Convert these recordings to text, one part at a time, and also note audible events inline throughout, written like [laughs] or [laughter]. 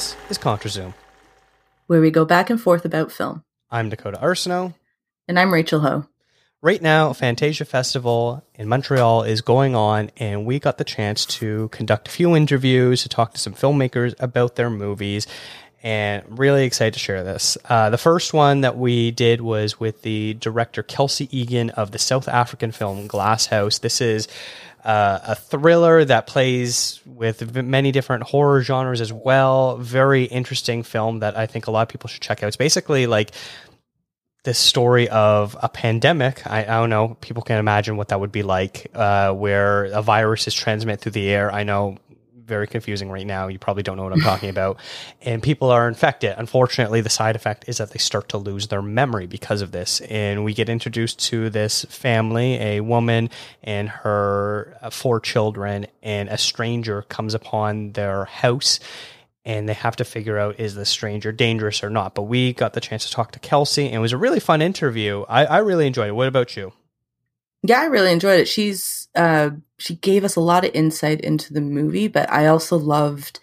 This is ContraZoom. where we go back and forth about film. I'm Dakota Arsenault. And I'm Rachel Ho. Right now, Fantasia Festival in Montreal is going on, and we got the chance to conduct a few interviews to talk to some filmmakers about their movies. And I'm really excited to share this. Uh, the first one that we did was with the director Kelsey Egan of the South African film Glass House. This is uh, a thriller that plays with many different horror genres as well. Very interesting film that I think a lot of people should check out. It's basically like this story of a pandemic. I, I don't know. People can imagine what that would be like, uh, where a virus is transmitted through the air. I know, very confusing right now. You probably don't know what I'm talking [laughs] about. And people are infected. Unfortunately, the side effect is that they start to lose their memory because of this. And we get introduced to this family, a woman and her uh, four children, and a stranger comes upon their house and they have to figure out is the stranger dangerous or not. But we got the chance to talk to Kelsey, and it was a really fun interview. I, I really enjoyed it. What about you? Yeah, I really enjoyed it. She's uh she gave us a lot of insight into the movie, but I also loved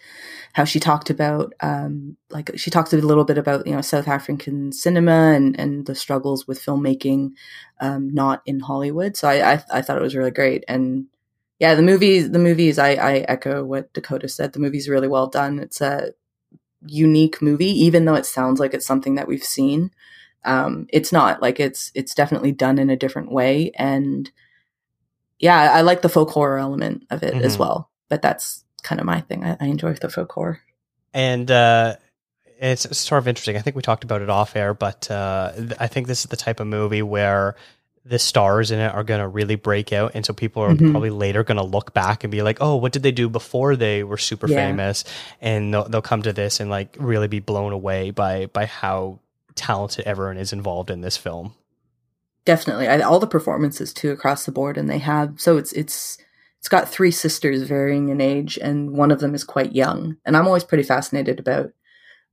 how she talked about um like she talked a little bit about, you know, South African cinema and and the struggles with filmmaking um not in Hollywood. So I I, I thought it was really great and yeah, the movies the movies I I echo what Dakota said. The movie's really well done. It's a unique movie even though it sounds like it's something that we've seen um it's not like it's it's definitely done in a different way and yeah i like the folk horror element of it as Mhm. well but that's kind of my thing i, I enjoy the folk horror And uh, it's, it's sort of interesting. I think we talked about it off air, but uh, th- I think this is the type of movie where the stars in it are going to really break out. And so people are Mhm. probably later going to look back and be like, oh, what did they do before they were super Yeah. famous? And they'll, they'll come to this and like really be blown away by, by how talented everyone is involved in this film. Definitely I, all the performances too across the board and they have so it's it's it's got three sisters varying in age and one of them is quite young. And i'm always pretty fascinated about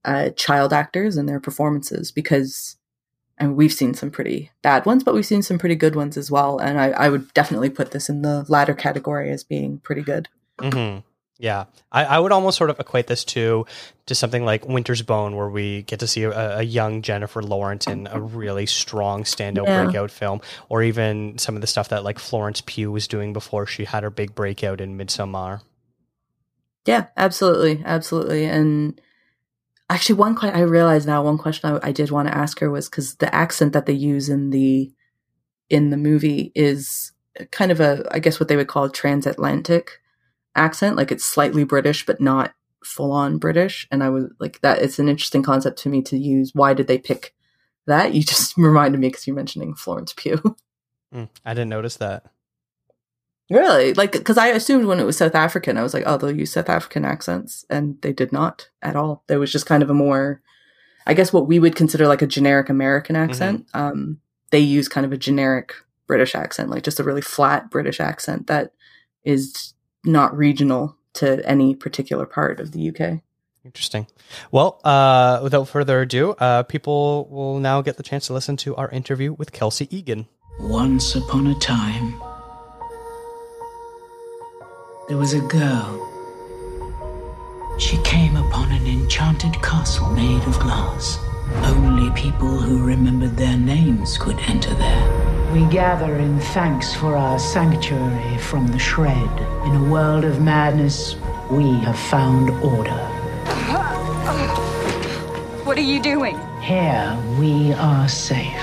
uh, child actors and their performances because and we've seen some pretty bad ones but we've seen some pretty good ones as well and i, I would definitely put this in the latter category as being pretty good. Hmm Yeah, I, I would almost sort of equate this to to something like Winter's Bone, where we get to see a, a young Jennifer Lawrence in a really strong standout Yeah. breakout film, or even some of the stuff that like Florence Pugh was doing before she had her big breakout in Midsommar. Yeah, absolutely, absolutely. And actually, one question I realize now, one question I, I did want to ask her was because the accent that they use in the in the movie is kind of a, I guess, what they would call transatlantic accent. Like it's slightly British, but not full on British. And I was like, that it's an interesting concept to me to use. Why did they pick that? You just [laughs] reminded me because you're mentioning Florence Pugh. [laughs] Mm, I didn't notice that. Really? Like, because I assumed when it was South African, I was like, oh, they'll use South African accents. And they did not at all. There was just kind of a more, I guess, what we would consider like a generic American accent. Um, they use kind of a generic British accent, like just a really flat British accent that is not regional to any particular part of the UK. Interesting. Well, uh, without further ado, uh, people will now get the chance to listen to our interview with Kelsey Egan. Once upon a time, there was a girl. She came upon an enchanted castle made of glass. Only people who remembered their names could enter there. We gather in thanks for our sanctuary from the shred. In a world of madness, we have found order. What are you doing? Here, we are safe.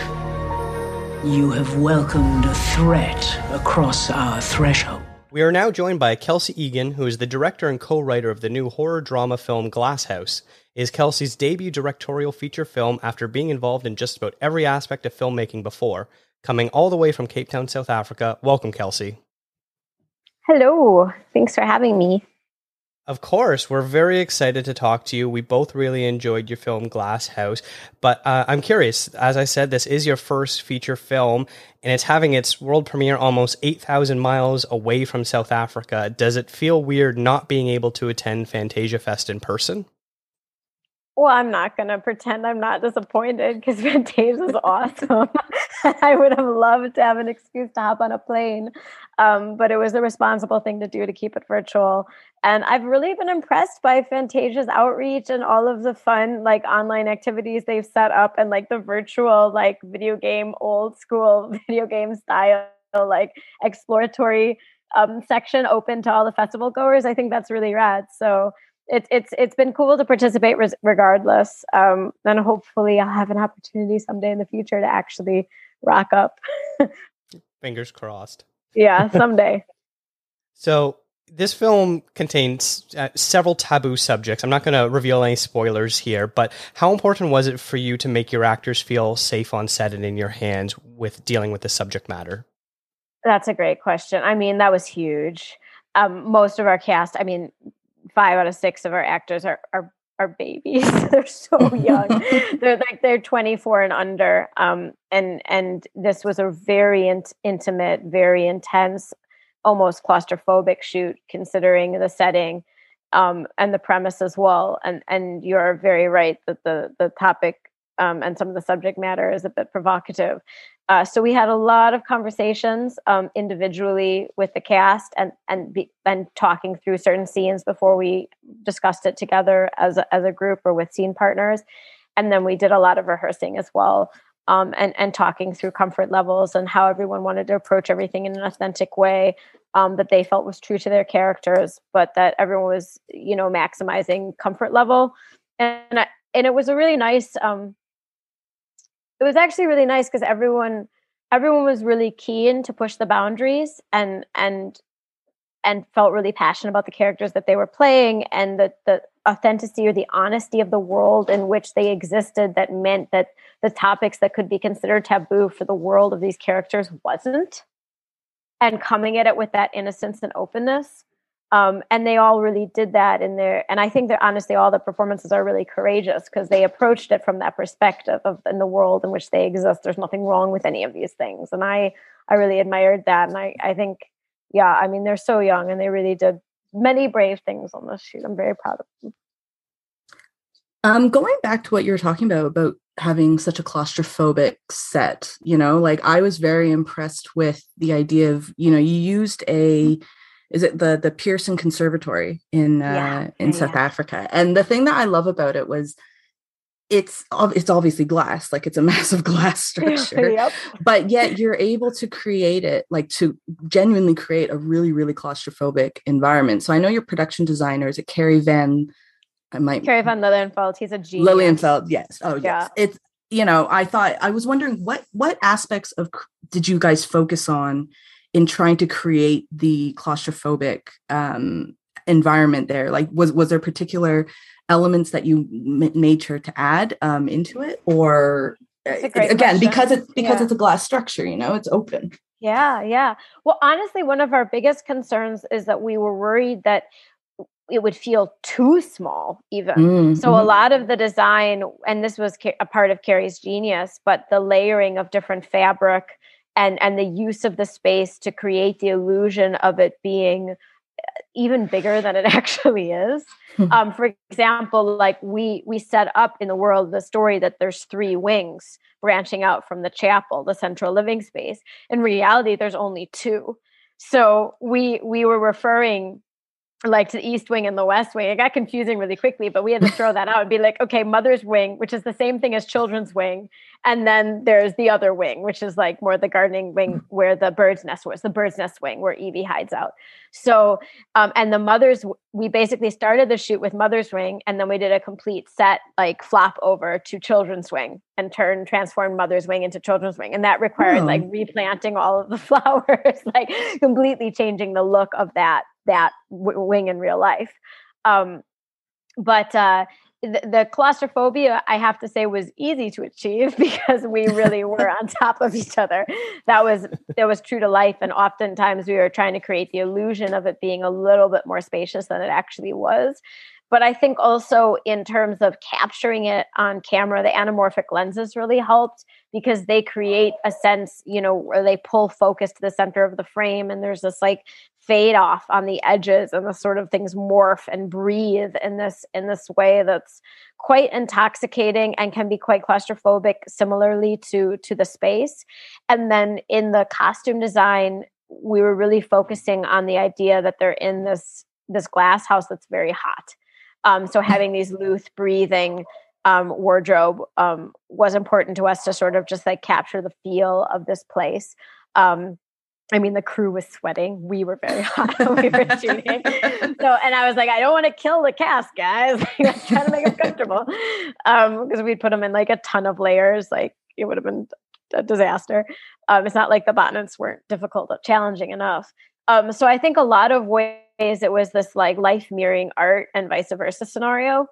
You have welcomed a threat across our threshold. We are now joined by Kelsey Egan, who is the director and co-writer of the new horror drama film Glass House. It is Kelsey's debut directorial feature film after being involved in just about every aspect of filmmaking before. Coming all the way from Cape Town, South Africa. Welcome, Kelsey. Hello. Thanks for having me. Of course, we're very excited to talk to you. We both really enjoyed your film Glass House, but uh, I'm curious. As I said, this is your first feature film, and it's having its world premiere almost 8,000 miles away from South Africa. Does it feel weird not being able to attend Fantasia Fest in person? Well, I'm not going to pretend I'm not disappointed because Fantasia [laughs] is awesome. [laughs] I would have loved to have an excuse to hop on a plane, um, but it was the responsible thing to do to keep it virtual. And I've really been impressed by Fantasia's outreach and all of the fun, like online activities they've set up and like the virtual, like video game, old school [laughs] video game style, like exploratory um, section open to all the festival goers. I think that's really rad. So it's it's it's been cool to participate res- regardless. Um, and hopefully, I'll have an opportunity someday in the future to actually rock up. [laughs] Fingers crossed. Yeah, [laughs] someday. so this film contains uh, several taboo subjects. I'm not going to reveal any spoilers here, but how important was it for you to make your actors feel safe on set and in your hands with dealing with the subject matter? That's a great question. I mean, that was huge. Um, most of our cast, I mean, five out of six of our actors are are, are babies. [laughs] they're so young. [laughs] they're like they're 24 and under. Um, and and this was a very in- intimate, very intense, almost claustrophobic shoot, considering the setting. Um, and the premise as well. And and you're very right that the the topic um, and some of the subject matter is a bit provocative. Uh, so we had a lot of conversations um, individually with the cast and and be, and talking through certain scenes before we discussed it together as a, as a group or with scene partners, and then we did a lot of rehearsing as well. Um, and and talking through comfort levels and how everyone wanted to approach everything in an authentic way um, that they felt was true to their characters, but that everyone was you know maximizing comfort level, and and it was a really nice um, it was actually really nice because everyone everyone was really keen to push the boundaries and and and felt really passionate about the characters that they were playing and the the authenticity or the honesty of the world in which they existed that meant that the topics that could be considered taboo for the world of these characters wasn't. And coming at it with that innocence and openness um, and they all really did that in there and i think that honestly all the performances are really courageous because they approached it from that perspective of in the world in which they exist there's nothing wrong with any of these things. And i i really admired that. And i i think yeah i mean they're so young and they really did many brave things on this shoot. I'm very proud of them. Um going back to what you were talking about about having such a claustrophobic set you know like i was very impressed with the idea of you know you used a is it the the Pearson Conservatory in uh, yeah, in yeah, South. Africa? And the thing that I love about it was it's it's obviously glass, like it's a [laughs] massive glass [laughs] structure, yep. but yet you're able to create it, like to genuinely create a really really claustrophobic environment. So I know your production designer is it Kerry Van. I might Kerry Van Lilienfeld. He's a genius. Lilienfeld, yes. Oh yes. It's you know I thought I was wondering what what aspects of did you guys focus on in trying to create the claustrophobic um, environment there? Like, was was there particular elements that you m- made sure to add um, into it, or uh, again question. because it's because yeah. it's a glass structure, you know, it's open. Yeah, yeah. Well, honestly, one of our biggest concerns is that we were worried that it would feel too small even mm-hmm. so a mm-hmm. lot of the design and this was a part of carrie's genius but the layering of different fabric and and the use of the space to create the illusion of it being uh, even bigger than it [laughs] actually is. Hmm. um, for example like we we set up in the world the story that there's three wings branching out from the chapel the central living space. In reality there's only two. So we we were referring like to the east wing and the west wing. It got confusing really quickly, but we had to [laughs] throw that out and be like, okay, mother's wing, which is the same thing as children's wing. And then there's the other wing, which is like more the gardening wing mm. where the bird's nest was, the bird's nest wing where Evie hides out. So, um, and the mother's, we basically started the shoot with mother's wing and then we did a complete set like flop over to children's wing and turn, transform mother's wing into children's wing. And that required oh. like replanting all of the [laughs] flowers, like completely changing the look of that that w- wing in real life. Um, but uh, the, the, claustrophobia, I have to say, was easy to achieve [laughs] because we really were on top of each other. That was that was true to life, and oftentimes we were trying to create the illusion of it being a little bit more spacious than it actually was. but I think also in terms of capturing it on camera, the anamorphic lenses really helped because they create a sense, you know, where they pull focus to the center of the frame and there's this like fade off on the edges and the sort of things morph and breathe in this in this way that's quite intoxicating and can be quite claustrophobic similarly to to the space. And then in the costume design we were really focusing on the idea that they're in this this glass house that's very hot. Um, so having these luth breathing um, wardrobe um, was important to us to sort of just like capture the feel of this place. Um, I mean, the crew was sweating. We were very [laughs] hot when we were shooting. [laughs] So, and I was like, I don't want to kill the cast, guys. [laughs] like, trying to make them comfortable. Um, because we'd put them in like a ton of layers. Like it would have been a disaster. Um, it's not like the bonnets weren't difficult or challenging enough. Um, so I think a lot of ways it was this like life mirroring art and vice versa scenario.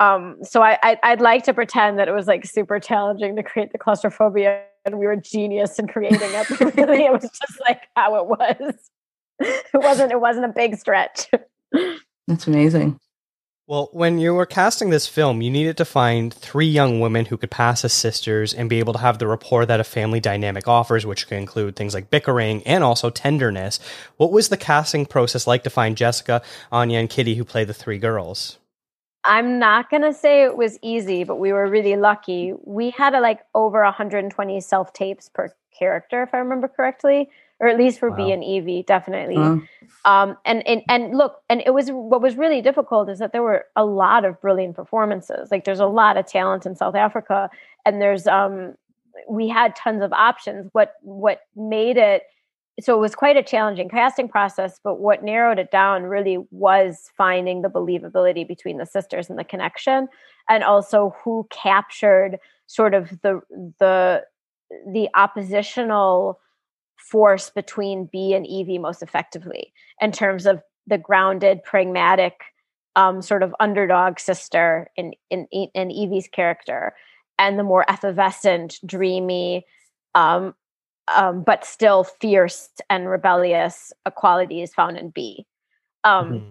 Um, so I, I I'd like to pretend that it was like super challenging to create the claustrophobia and we were genius in creating it. [laughs] Really, it was just like how it was. It wasn't. It wasn't a big stretch. That's amazing. Well, when you were casting this film, you needed to find three young women who could pass as sisters and be able to have the rapport that a family dynamic offers, which can include things like bickering and also tenderness. What was the casting process like to find Jessica, Anja, and Kitty who play the three girls? I'm not going to say it was easy, but we were really lucky. We had a, like over 120 self tapes per character, if I remember correctly, or at least for wow. Bee and Evie, definitely. Uh-huh. Um, and, and and look, and it was what was really difficult is that there were a lot of brilliant performances. Like there's a lot of talent in South Africa, and there's um, we had tons of options. What what made it so it was quite a challenging casting process but what narrowed it down really was finding the believability between the sisters and the connection and also who captured sort of the the the oppositional force between Bee and Evie most effectively in terms of the grounded pragmatic um, sort of underdog sister in, in in Evie's character and the more effervescent dreamy um, um, but still fierce and rebellious qualities found in Bee. Um, mm-hmm.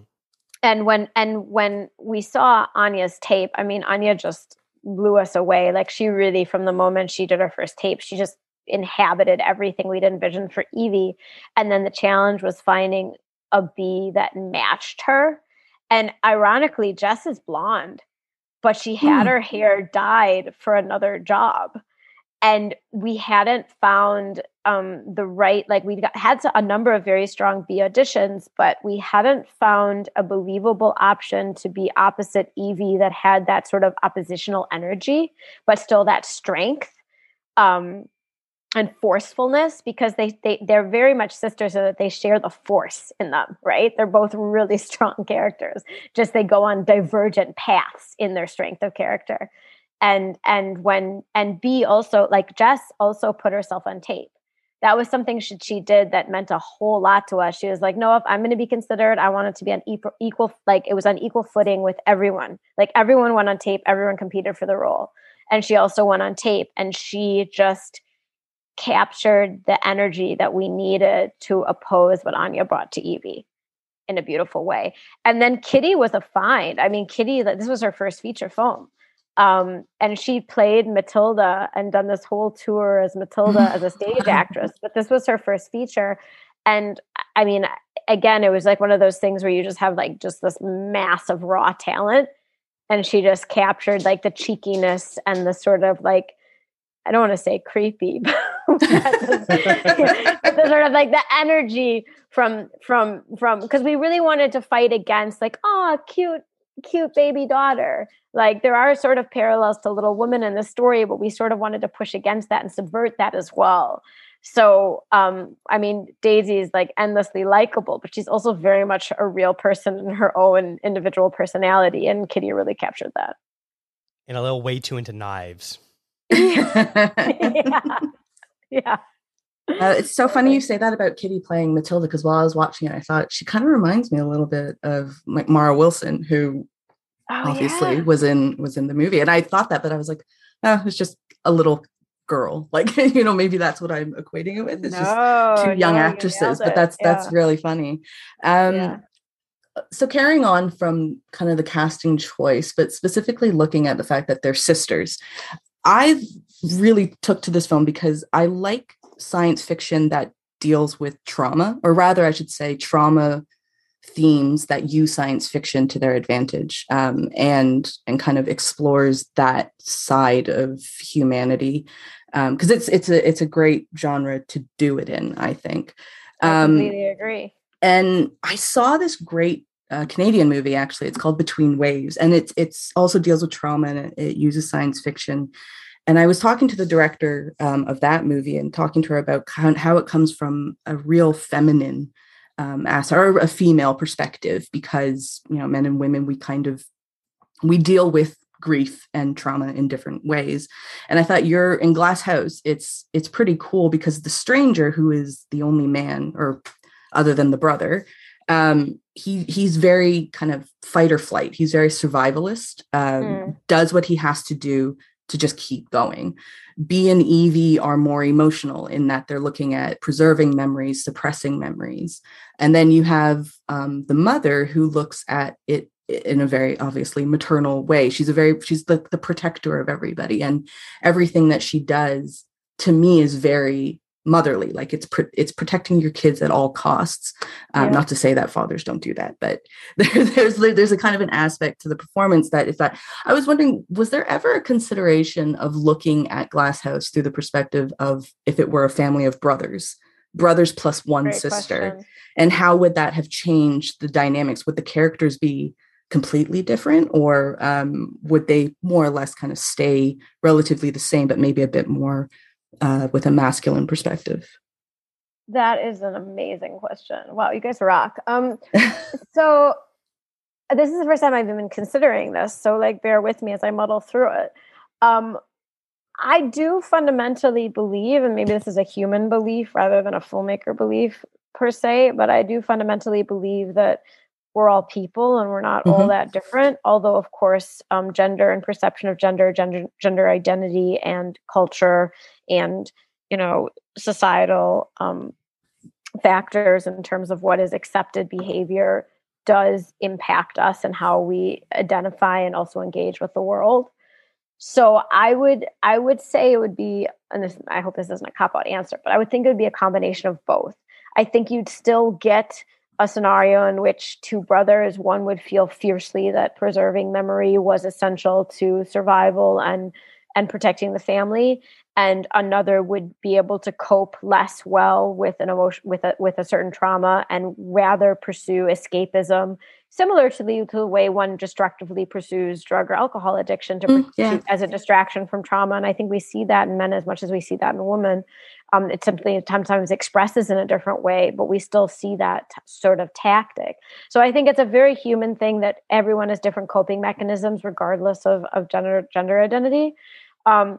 And when and when we saw Anja's tape, I mean, Anya just blew us away. Like she really, from the moment she did her first tape, she just inhabited everything we'd envisioned for Evie. And then the challenge was finding a Bee that matched her. And ironically, Jess is blonde, but she had mm. her hair dyed for another job and we hadn't found um, the right like we had a number of very strong bee auditions but we hadn't found a believable option to be opposite evie that had that sort of oppositional energy but still that strength um, and forcefulness because they, they they're very much sisters so that they share the force in them right? They're both really [laughs] strong characters. Just they go on divergent paths in their strength of character and and when and bee also like jess also put herself on tape. That was something she, she did that meant a whole lot to us. She was like no if i'm going to be considered. I want it to be on equal, equal like it was on equal footing with everyone. Like everyone went on tape. Everyone competed for the role. And she also went on tape and she just captured the energy that we needed to oppose what anja brought to evie in a beautiful way. And then kitty was a find. I mean kitty this was her first feature film um, and she played Matilda and done this whole tour as Matilda as a stage [laughs] actress. But this was her first feature. And I mean, again, it was like one of those things where you just have like just this massive raw talent. And she just captured like the cheekiness and the sort of like, I don't want to say creepy, [laughs] but the, the sort of like the energy from from from because we really wanted to fight against like oh cute cute baby daughter. Like there are sort of parallels to Little Woman in the story, but we sort of wanted to push against that and subvert that as well. So, um, I mean, Daisy is like endlessly likable, but she's also very much a real person in her own individual personality. And Kitty really captured that. And a little way too into knives. [laughs] [laughs] yeah. yeah. Uh, it's so funny you say that about Kitty playing Matilda because while I was watching it, I thought she kind of reminds me a little bit of like Mara Wilson, who oh, obviously yeah. was in was in the movie. And I thought that, but I was like, oh, it's just a little girl. [laughs] Like you know, maybe that's what I'm equating it with. It's no, just two young no, actresses, but that's yeah. that's really funny. Um, yeah. so carrying on from kind of the casting choice, but specifically looking at the fact that they're sisters, I really took to this film because I like science fiction that deals with trauma, or rather, I should say, trauma themes that use science fiction to their advantage um, and and kind of explores that side of humanity because um, it's it's a it's a great genre to do it in i think. I um, completely agree. and i saw this great uh, canadian movie actually. It's called between waves and it's it's also deals with trauma and it, it uses science fiction and I was talking to the director um, of that movie and talking to her about how, it comes from a real feminine um, or a female perspective, because you know, men and women, we kind of we deal with grief and trauma in different ways. And I thought you're in Glass House. It's it's pretty cool because the stranger, who is the only man, or other than the brother, um, he he's very kind of fight or flight. He's very survivalist. Um, mm. Does what he has to do to just keep going. Bee and Evie are more emotional in that they're looking at preserving memories, suppressing memories. And then you have um, the mother who looks at it in a very obviously maternal way. She's a very, she's the, the protector of everybody. And everything that she does to me is very motherly like it's pr- it's protecting your kids at all costs um, yeah. not to say that fathers don't do that but [laughs] there, there's there's a kind of an aspect to the performance that is that i was wondering was there ever a consideration of looking at glass house through the perspective of if it were a family of brothers brothers plus one Great sister question. and how would that have changed the dynamics would the characters be completely different or um, would they more or less kind of stay relatively the same but maybe a bit more uh, with a masculine perspective? That is an amazing question. Wow, you guys rock. Um, [laughs] so this is the first time I've even considering this. So like, bear with me as I muddle through it. Um, I do fundamentally believe, and maybe this is a human belief rather than a filmmaker belief per se, but I do fundamentally believe that we're all people and we're not mm-hmm. all that different. Although, of course, um, gender and perception of gender, gender, gender identity, and culture and you know societal um, factors in terms of what is accepted behavior does impact us and how we identify and also engage with the world so i would i would say it would be and this, i hope this isn't a cop out answer but i would think it would be a combination of both i think you'd still get a scenario in which two brothers one would feel fiercely that preserving memory was essential to survival and and protecting the family and another would be able to cope less well with an emotion with a with a certain trauma and rather pursue escapism similar to the, to the way one destructively pursues drug or alcohol addiction to, mm, yeah. as a distraction from trauma and i think we see that in men as much as we see that in women. Um, it simply sometimes expresses in a different way but we still see that t- sort of tactic. So i think it's a very human thing that everyone has different coping mechanisms regardless of, of gender gender identity. Um,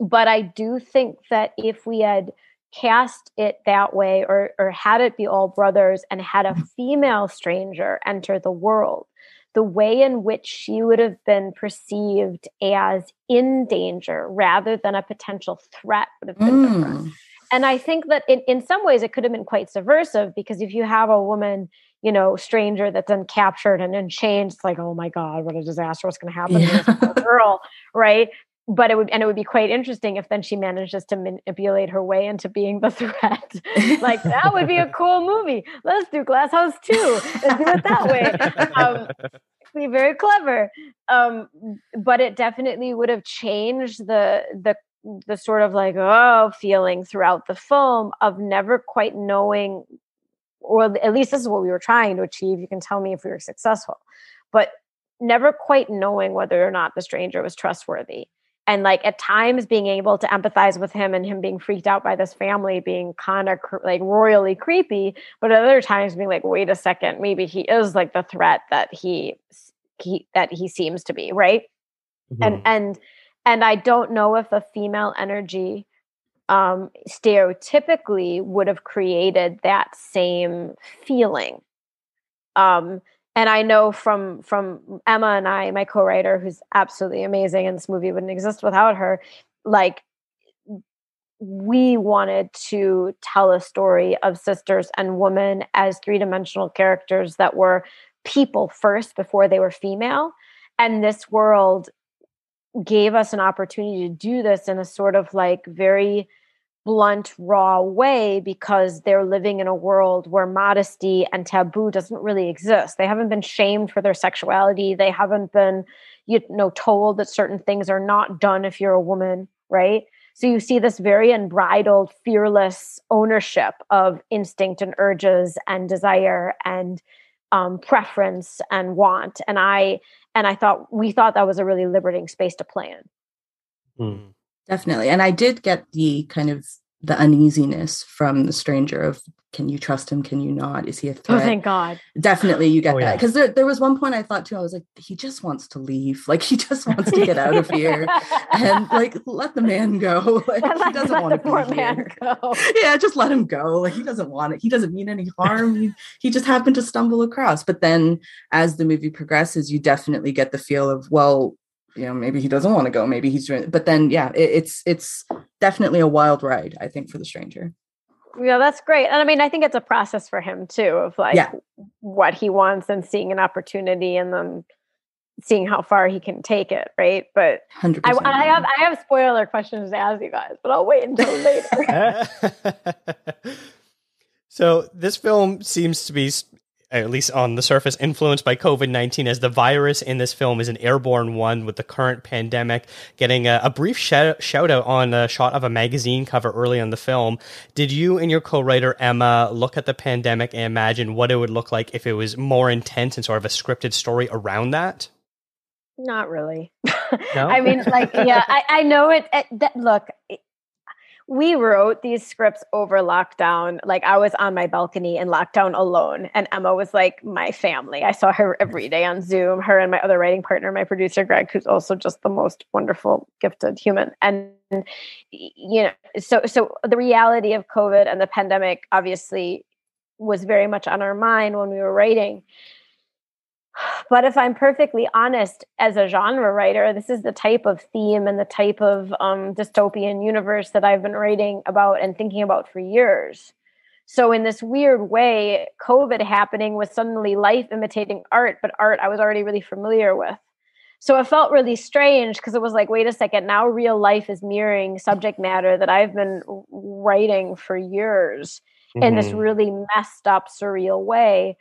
but I do think that if we had cast it that way or or had it be all brothers and had a female stranger enter the world the way in which she would have been perceived as in danger rather than a potential threat would have been mm. different and i think that in, in some ways it could have been quite subversive because if you have a woman you know stranger that's then captured and then changed it's like oh my god what a disaster what's going to happen yeah. to this girl right but it would and it would be quite interesting if then she manages to manipulate her way into being the [laughs] threat. Like that would be a [laughs] cool movie. Let's do glass house 2 let's do it that way. Um, [laughs] be very clever. Um, but it definitely would have changed the the the sort of like oh feeling throughout the film of never quite knowing or at least this is what we were trying to achieve. You can tell me if we were successful. But never quite knowing whether or not the stranger was trustworthy and like at times being able to empathize with him and him being freaked out by this family being kind of cr- like royally creepy but at other times being like wait a second maybe he is like the threat that he he that he seems to be right mm-hmm. and and and i don't know if a female energy um stereotypically would have created that same feeling um and I know from from Emma and I, my co-writer, who's absolutely amazing, and this movie wouldn't exist without her. Like we wanted to tell a story of sisters and women as three-dimensional characters that were people first before they were female. And this world gave us an opportunity to do this in a sort of like very blunt, raw way because they're living in a world where modesty and taboo doesn't really exist. They haven't been shamed for their sexuality. They haven't been, you know, told that certain things are not done if you're a woman, right? So you see this very unbridled, fearless ownership of instinct and urges and desire and um, preference and want. And I and I thought we thought that was a really liberating space to play in. Mm. Definitely. And I did get the kind of the uneasiness from the stranger of can you trust him can you not is he a oh, threat oh thank god definitely you get oh, that because yeah. there, there was one point i thought too i was like he just wants to leave like he just [laughs] wants to get out of here and like let the man go [laughs] like let, he doesn't want to be here. Go. [laughs] yeah just let him go like he doesn't want it he doesn't mean any harm he, he just happened to stumble across but then as the movie progresses you definitely get the feel of well you know maybe he doesn't want to go maybe he's doing but then yeah it, it's it's definitely a wild ride i think for the stranger. Yeah that's great and i mean i think it's a process for him too of like yeah. what he wants and seeing an opportunity and then seeing how far he can take it right? But I, I, have i have spoiler questions to ask you guys but i'll wait until later. [laughs] So this film seems to be at least on the surface, influenced by COVID 19, as the virus in this film is an airborne one with the current pandemic. Getting a, a brief shout, shout, out on a shot of a magazine cover early in the film. Did you and your co writer, Emma, look at the pandemic and imagine what it would look like if it was more intense and sort of a scripted story around that? Not really. [laughs] No? I mean, like, yeah, I, I know it. it that, look, we wrote these scripts over lockdown. Like I was on my balcony in lockdown alone, and Emma was like my family. I saw her every day on Zoom, her and my other writing partner, my producer, Greg, who's also just the most wonderful, gifted human. And, you know, so, so the reality of COVID and the pandemic obviously was very much on our mind when we were writing. But if I'm perfectly honest, as a genre writer, this is the type of theme and the type of um, dystopian universe that I've been writing about and thinking about for years. So, in this weird way, COVID happening was suddenly life imitating art, but art I was already really familiar with. So, it felt really strange because it was like, wait a second, now real life is mirroring subject matter that I've been writing for years mm-hmm. in this mm-hmm. really messed up, surreal way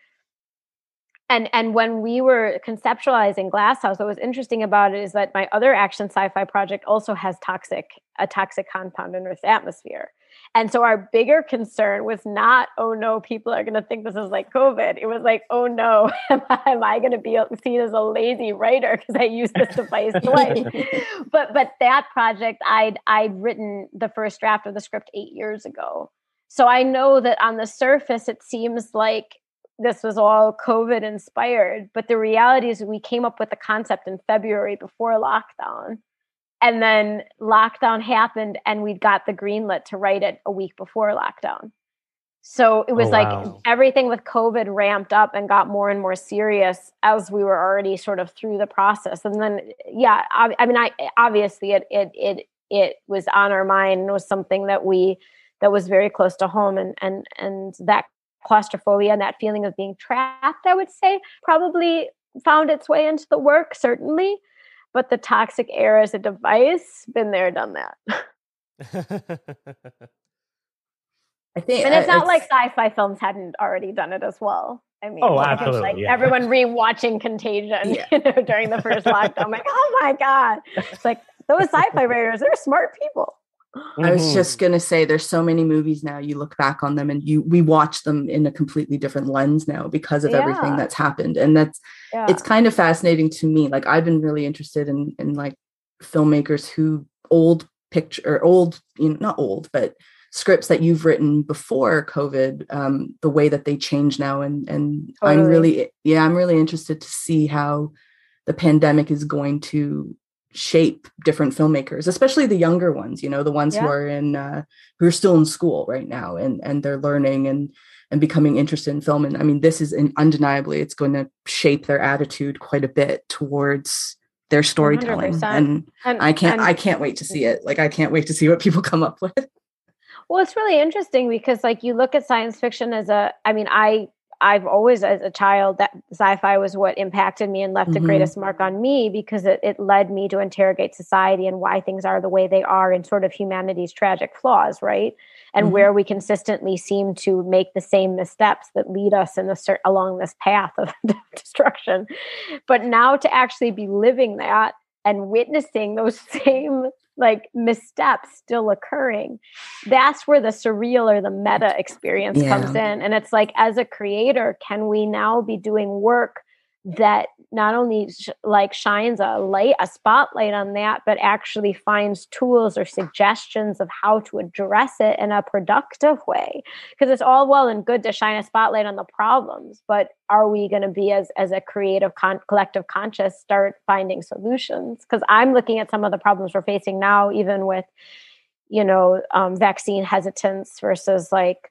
and and when we were conceptualizing glasshouse what was interesting about it is that my other action sci-fi project also has toxic a toxic compound in earth's atmosphere. And so our bigger concern was not oh no people are going to think this is like covid. It was like oh no [laughs] am i, am I going to be seen as a lazy writer because i used this device [laughs] twice. But but that project i'd i'd written the first draft of the script eight years ago. So i know that on the surface it seems like this was all COVID inspired. But the reality is, we came up with the concept in February before lockdown. And then lockdown happened, and we got the greenlit to write it a week before lockdown. So it was oh, like wow. everything with COVID ramped up and got more and more serious as we were already sort of through the process. And then, yeah, I, I mean, I obviously it it it it was on our mind and was something that we that was very close to home, and and and that claustrophobia and that feeling of being trapped, I would say, probably found its way into the work, certainly. But the toxic air as a device, been there, done that. I think, and it's uh, not it's, like sci-fi films hadn't already done it as well. I mean, oh, absolutely. Like yeah. everyone rewatching Contagion, yeah. [laughs] you know, during the first lockdown. I'm like, oh my god! It's like those sci-fi writers, they're smart people. I was just mm-hmm. gonna say there's so many movies now you look back on them and you we watch them in a completely different lens now because of yeah. everything that's happened. And that's yeah. it's kind of fascinating to me. Like I've been really interested in in like filmmakers who old picture or old, you know, not old, but scripts that you've written before COVID, um, the way that they change now. And and totally. I'm really yeah, I'm really interested to see how the pandemic is going to shape different filmmakers especially the younger ones you know the ones yeah. who are in uh, who are still in school right now and and they're learning and and becoming interested in film. And i mean this is an, undeniably it's going to shape their attitude quite a bit towards their storytelling. and, and, i can't and, i can't wait to see it. Like i can't wait to see what people [laughs] come up with. Well it's really interesting because like you look at science fiction as a i mean i I've always, as a child, that sci-fi was what impacted me and left mm-hmm. the greatest mark on me because it, it led me to interrogate society and why things are the way they are and sort of humanity's tragic flaws, right? And mm-hmm. where we consistently seem to make the same missteps that lead us in the along this path of [laughs] destruction. But now to actually be living that and witnessing those [laughs] same like missteps still occurring that's where the surreal or the meta experience yeah. comes in and it's like as a creator can we now be doing work that not only sh- like shines a light a spotlight on that but actually finds tools or suggestions of how to address it in a productive way. Because it's all well and good to shine a spotlight on the problems but are we going to be as as a creative con- collective conscious start finding solutions? Because i'm looking at some of the problems we're facing now even with you know um, vaccine hesitance versus like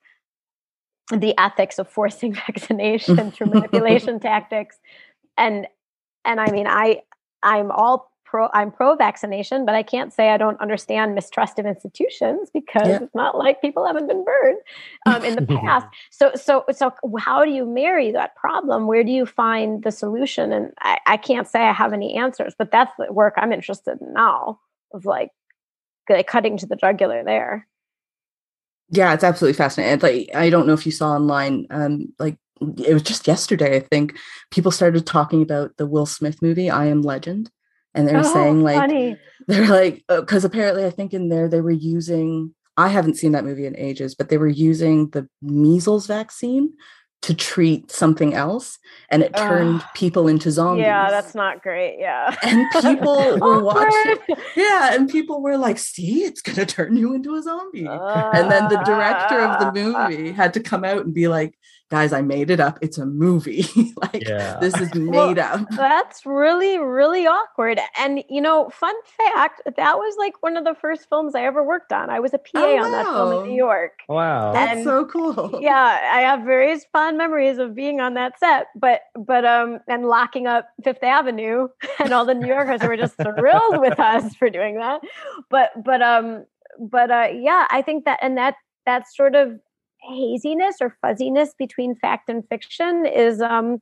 the ethics of forcing [laughs] vaccination through [laughs] manipulation tactics and and i mean i i'm all pro i'm pro vaccination but i can't say i don't understand mistrust of institutions because yeah. it's not like people haven't been burned um, in the [laughs] past. So so so how do you marry that problem? Where do you find the solution? And I, I can't say i have any answers but that's the work i'm interested in now of like, like cutting to the jugular there. Yeah, it's absolutely fascinating. Like I don't know if you saw online, um, like it was just yesterday, I think, people started talking about the Will Smith movie, I Am Legend. And they're oh, saying like [laughs] they're like because uh, apparently I think in there they were using I haven't seen that movie in ages, but they were using the measles vaccine to treat something else and it turned people into zombies. Yeah, that's not great. Yeah. And people [laughs] were watching. Yeah, and people were like, "See, it's going to turn you into a zombie." Uh, and then the director of the movie had to come out and be like, guys, I made it up. It's a movie. [laughs] like yeah. this is made well, up. That's really, really awkward. And you know, fun fact, that was like one of the first films I ever worked on. I was a PA oh, on that film in New York. Wow. That's so cool. Yeah, I have very fond memories of being on that set, but but um and locking up Fifth Avenue [laughs] and all the New Yorkers were just thrilled with us for doing that. But but um but uh yeah, I think that and that that sort of haziness or fuzziness between fact and fiction is um,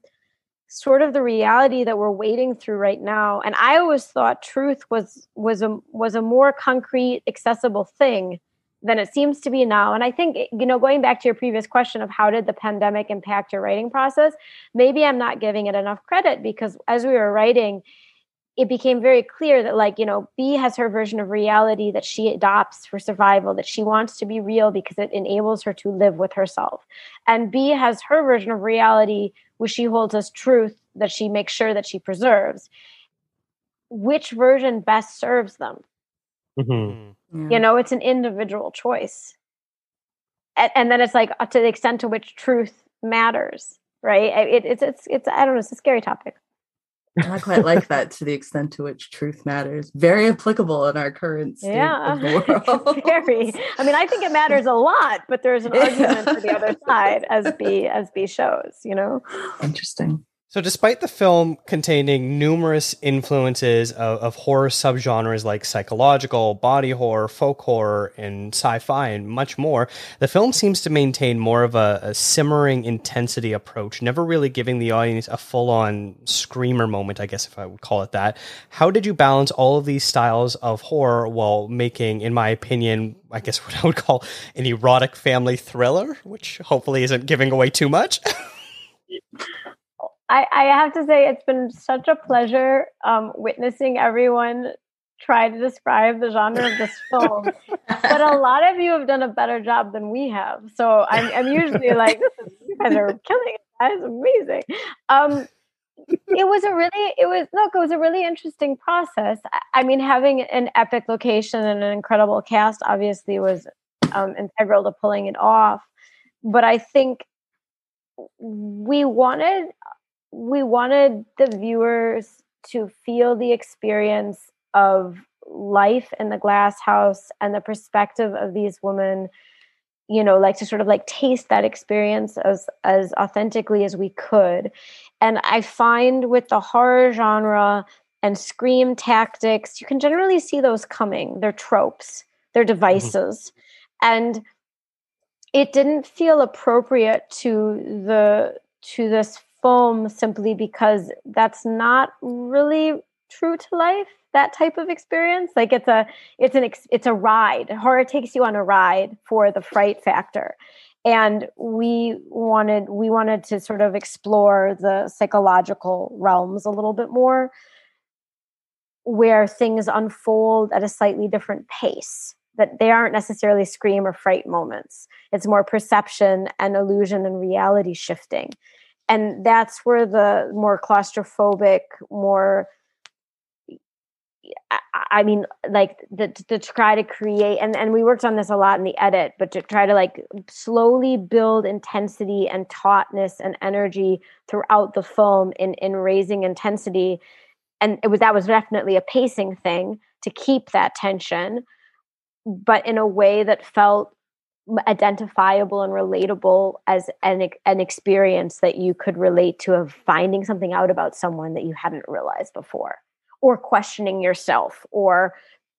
sort of the reality that we're wading through right now. And I always thought truth was was a was a more concrete, accessible thing than it seems to be now. And I think you know, going back to your previous question of how did the pandemic impact your writing process, maybe I'm not giving it enough credit because as we were writing it became very clear that like you know bee has her version of reality that she adopts for survival that she wants to be real because it enables her to live with herself. And bee has her version of reality which she holds as truth that she makes sure that she preserves. Which version best serves them mm-hmm. you know it's an individual choice and, and, then it's like uh, to the extent to which truth matters right it, it's it's it's i don't know it's a scary topic I quite like that to the extent to which truth matters. Very applicable in our current state yeah, of the [laughs] world. very. I mean, I think it [laughs] matters a lot, but there's an argument for the other [laughs] side, as Bee as Bee shows. You know. Interesting. So, despite the film containing numerous influences of, of, horror subgenres like psychological, body horror, folk horror, and sci fi, and much more, the film seems to maintain more of a, a simmering intensity approach, never really giving the audience a full on screamer moment, I guess if I would call it that. How did you balance all of these styles of horror while making, in my opinion, I guess [laughs] what I would call an erotic family thriller, which hopefully isn't giving away too much? [laughs] I, I have to say it's been such a pleasure um, witnessing everyone try to describe the genre of this [laughs] film. but a lot of you have done a better job than we have. So I'm, I'm usually [laughs] like, this is, you guys are killing it. That is amazing. Um, it was a really, it was, look, it was a really interesting process. I, I mean, having an epic location and an incredible cast obviously was um, integral to pulling it off. But I think we wanted we wanted the viewers to feel the experience of life in the glass house and the perspective of these women you know like to sort of like taste that experience as as authentically as we could and i find with the horror genre and scream tactics you can generally see those coming they're tropes they're mm-hmm. devices mm-hmm. and it didn't feel appropriate to the to this film simply because that's not really true to life that type of experience. Like it's a it's an it's a ride. Horror takes you on a ride for the fright factor. And we wanted we wanted to sort of explore the psychological realms a little bit more where things unfold at a slightly different pace that they aren't necessarily scream or fright moments. It's more perception and illusion and reality shifting and that's where the more claustrophobic more I mean, like the, to try to create, and, and we worked on this a lot in the edit, but to try to like slowly build intensity and tautness and energy throughout the film in in raising intensity, and it was that was definitely a pacing thing to keep that tension, but in a way that felt identifiable and relatable as an an experience that you could relate to of finding something out about someone that you hadn't realized before or questioning yourself or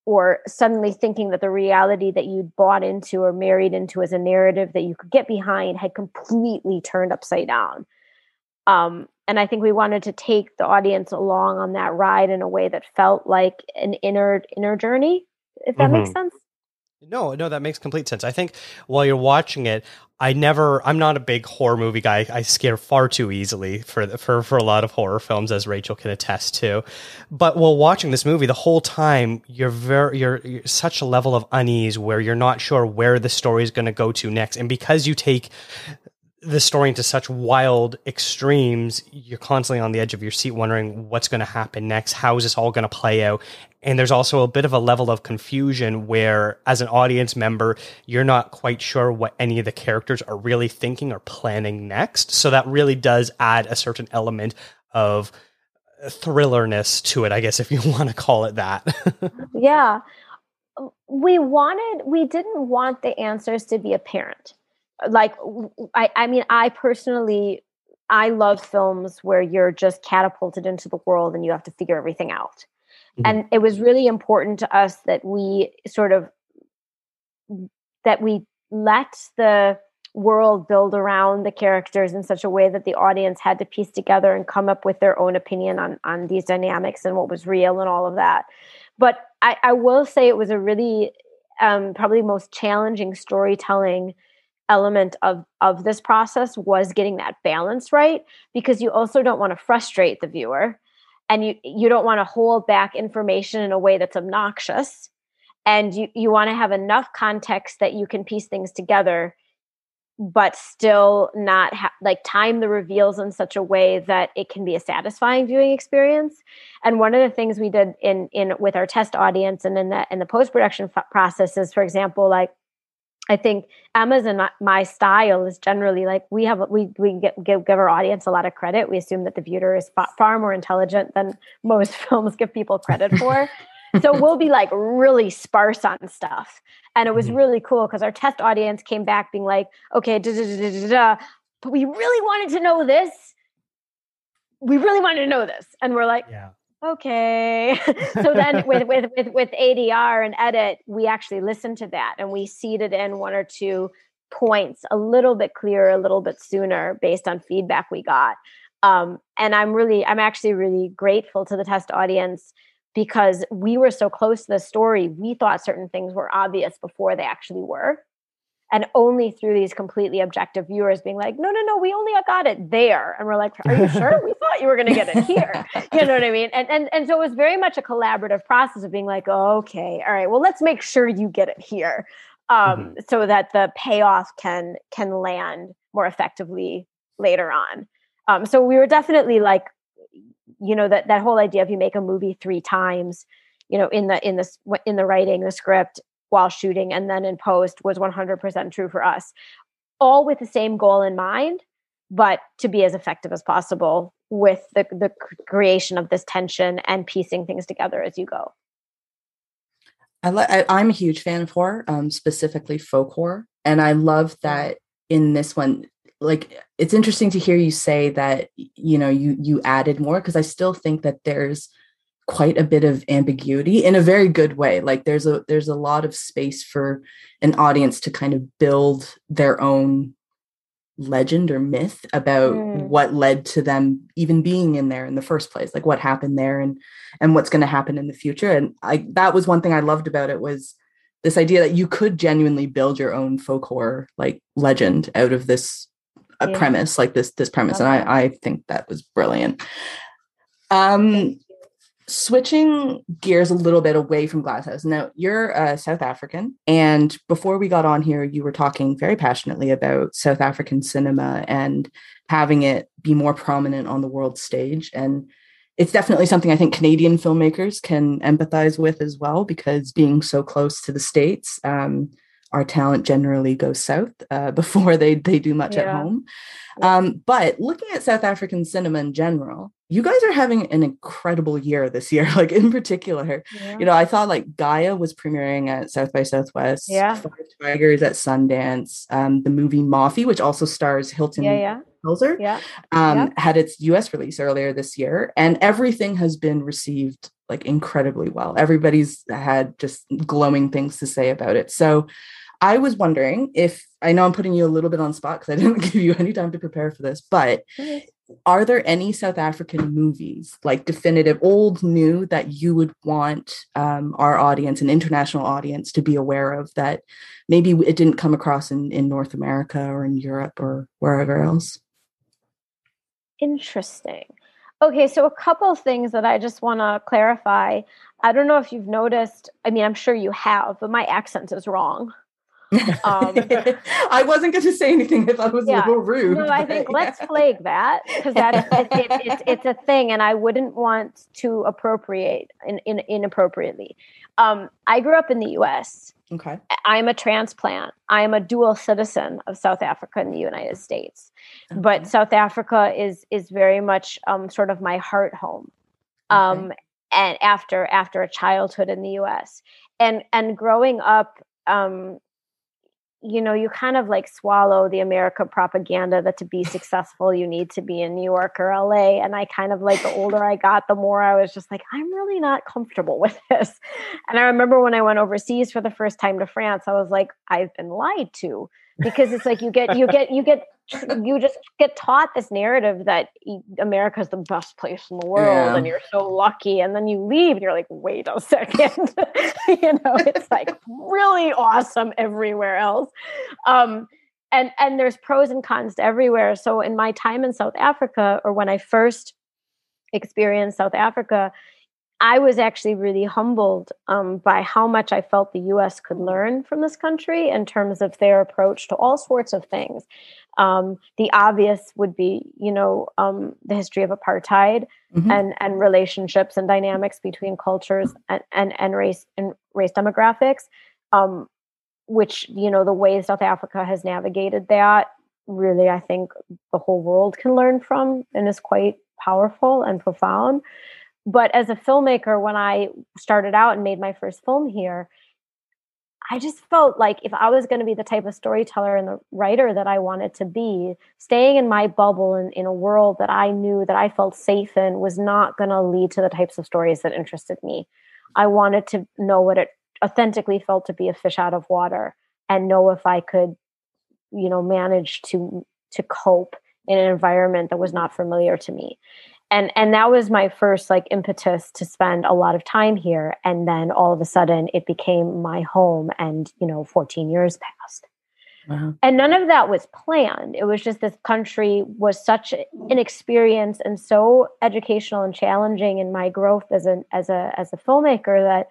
or suddenly thinking that the reality that you'd bought into or married into as a narrative that you could get behind had completely turned upside down um, and i think we wanted to take the audience along on that ride in a way that felt like an inner inner journey if that mm-hmm. makes sense no, no, that makes complete sense. I think while you're watching it, I never, I'm not a big horror movie guy. I scare far too easily for for for a lot of horror films, as Rachel can attest to. But while watching this movie, the whole time you're very, you're, you're such a level of unease where you're not sure where the story is going to go to next, and because you take the story into such wild extremes, you're constantly on the edge of your seat wondering what's going to happen next. How is this all going to play out? And there's also a bit of a level of confusion where, as an audience member, you're not quite sure what any of the characters are really thinking or planning next. So that really does add a certain element of thrillerness to it, I guess, if you [laughs] want to call it that. [laughs] yeah. We wanted, we didn't want the answers to be apparent. Like, I, I mean, I personally, I love films where you're just catapulted into the world and you have to figure everything out Mm-hmm. And it was really important to us that we sort of that we let the world build around the characters in such a way that the audience had to piece together and come up with their own opinion on on these dynamics and what was real and all of that. But I, I will say it was a really um, probably most challenging storytelling element of of this process was getting that balance right because you also don't want to frustrate the viewer and you you don't want to hold back information in a way that's obnoxious and you you want to have enough context that you can piece things together but still not ha- like time the reveals in such a way that it can be a satisfying viewing experience. And one of the things we did in in with our test audience and in the in the post production f- process is for example like I think Emma's and my style is generally like we have we we get, give, give our audience a lot of credit. We assume that the viewer is far, far more intelligent than most [laughs] films give people credit for. so [laughs] we'll be like really sparse on stuff, and it was mm-hmm. really cool because our test audience came back being like, okay, da, da, da, but we really wanted to know this. We really wanted to know this, and we're like, yeah okay. [laughs] So then with, [laughs] with with with adr and edit we actually listened to that and we seeded in one or two points a little bit clearer a little bit sooner based on feedback we got. Um, and i'm really i'm actually really grateful to the test audience because we were so close to the story we thought certain things were obvious before they actually were and only through these completely objective viewers being like no no no we only got it there. And we're like are you sure? We [laughs] thought you were going to get it here. You know what i mean? And, and and so it was very much a collaborative process of being like okay all right well let's make sure you get it here um, mm-hmm. so that the payoff can can land more effectively later on. Um, so we were definitely like you know that that whole idea of you make a movie three times you know in the in the in the writing the script while shooting and then in post was 100% true for us. All with the same goal in mind but to be as effective as possible with the, the creation of this tension and piecing things together as you go. I am a huge fan of horror um, specifically folk horror and i love that in this one like it's interesting to hear you say that you know you you added more because i still think that there's quite a bit of ambiguity in a very good way like there's a there's a lot of space for an audience to kind of build their own legend or myth about Mm. what led to them even being in there in the first place like what happened there and and what's going to happen in the future and i that was one thing i loved about it was this idea that you could genuinely build your own folk horror like legend out of this a Yeah. premise like this this premise Okay. and i i think that was brilliant um switching gears a little bit away from glasshouse. Now you're uh, south african and before we got on here you were talking very passionately about south african cinema and having it be more prominent on the world stage. And it's definitely something i think canadian filmmakers can empathize with as well because being so close to the states um, our talent generally goes south uh, [laughs] before they they do much at home. Um, but looking at south african cinema in general you guys are having an incredible year this year [laughs] like in particular Yeah. you know, I thought like Gaia was premiering at South by Southwest. Yeah. Five Tigers at Sundance. Um, the movie Moffie, which also stars Hilton yeah, yeah, Hilzer, yeah. um, yeah. had its US release earlier this year, and everything has been received like incredibly well. Everybody's had just glowing things to say about it. So I was wondering if I know I'm putting you a little bit on spot because I [laughs] didn't give you any time to prepare for this, but are there any South African movies, like definitive, old, new, that you would want um, our audience, an international audience, to be aware of that maybe it didn't come across in, in North America or in Europe or wherever else? Interesting. Okay, so a couple things that I just want to clarify. I don't know if you've noticed, I mean, I'm sure you have, but my accent is wrong. Um, [laughs] I wasn't going to say anything if I was Yeah. a little rude. No, I think yeah. let's flag that because that's it, it, it's [laughs] it's a thing, and I wouldn't want to appropriate in, in inappropriately. Um, I grew up in the U.S. Okay. I'm a transplant. I am a dual citizen of South Africa and the United States. But South Africa is is very much um, sort of my heart home. Um, and after after a childhood in the U.S. and and growing up, um, you know, you kind of like swallow the America propaganda that to be [laughs] successful you need to be in New York or LA. And I kind of like the older I got, the more I was just like, I'm really not comfortable with [laughs] this. And I remember when I went overseas for the first time to France, I was like, I've been lied to because it's like you get you get you get you just get taught this narrative that America is the best place in the world Yeah. and you're so lucky and then you leave and you're like wait a second. [laughs] You know it's like really awesome everywhere else. Um and and there's pros and cons to everywhere. So in my time in South Africa or when I first experienced South Africa I was actually really humbled um, by how much I felt the US could learn from this country in terms of their approach to all sorts of things. Um, the obvious would be, you know, um, the history of apartheid Mhm. and, and relationships and dynamics between cultures and, and, and race and race demographics, um, which, you know, the way South Africa has navigated that really, I think the whole world can learn from and is quite powerful and profound but as a filmmaker when i started out and made my first film here i just felt like if i was going to be the type of storyteller and the writer that i wanted to be staying in my bubble and in a world that i knew that i felt safe in was not going to lead to the types of stories that interested me. I wanted to know what it authentically felt to be a fish out of water and know if i could you know manage to to cope in an environment that was not familiar to me and and that was my first like impetus to spend a lot of time here. And then all of a sudden it became my home and you know 14 years passed. Wow. and none of that was planned. It was just this country was such an experience and so educational and challenging in my growth as a as a as a filmmaker that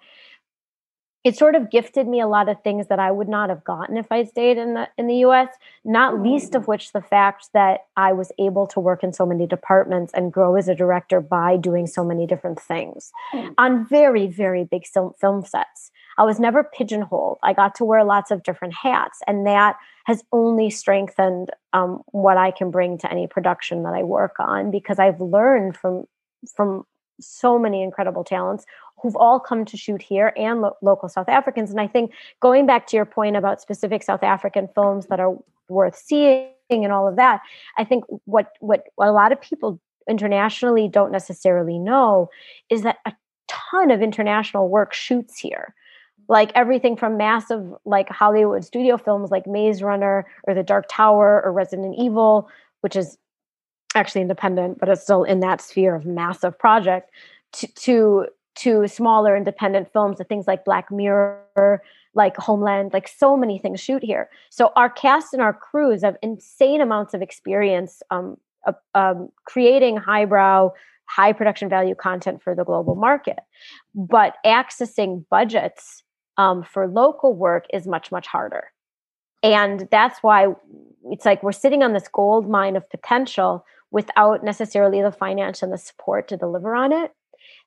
it sort of gifted me a lot of things that I would not have gotten if I stayed in the in the US, not least of which the fact that I was able to work in so many departments and grow as a director by doing so many different things on very very big film film sets. I was never pigeonholed. I got to wear lots of different hats and that has only strengthened um, what I can bring to any production that I work on because I've learned from from so many incredible talents who've all come to shoot here and lo- local South Africans. And I think going back to your point about specific South African films that are worth seeing and all of that, I think what what a lot of people internationally don't necessarily know is that a ton of international work shoots here. like everything from massive like hollywood studio films like maze runner or the dark tower or resident evil which is actually independent but it's still in that sphere of massive project to to, to smaller independent films to things like black mirror like homeland like so many things shoot here. So our cast and our crews have insane amounts of experience um, uh, um, creating highbrow high production value content for the global market. But accessing budgets um, for local work is much much harder. And that's why it's like we're sitting on this gold mine of potential without necessarily the finance and the support to deliver on it.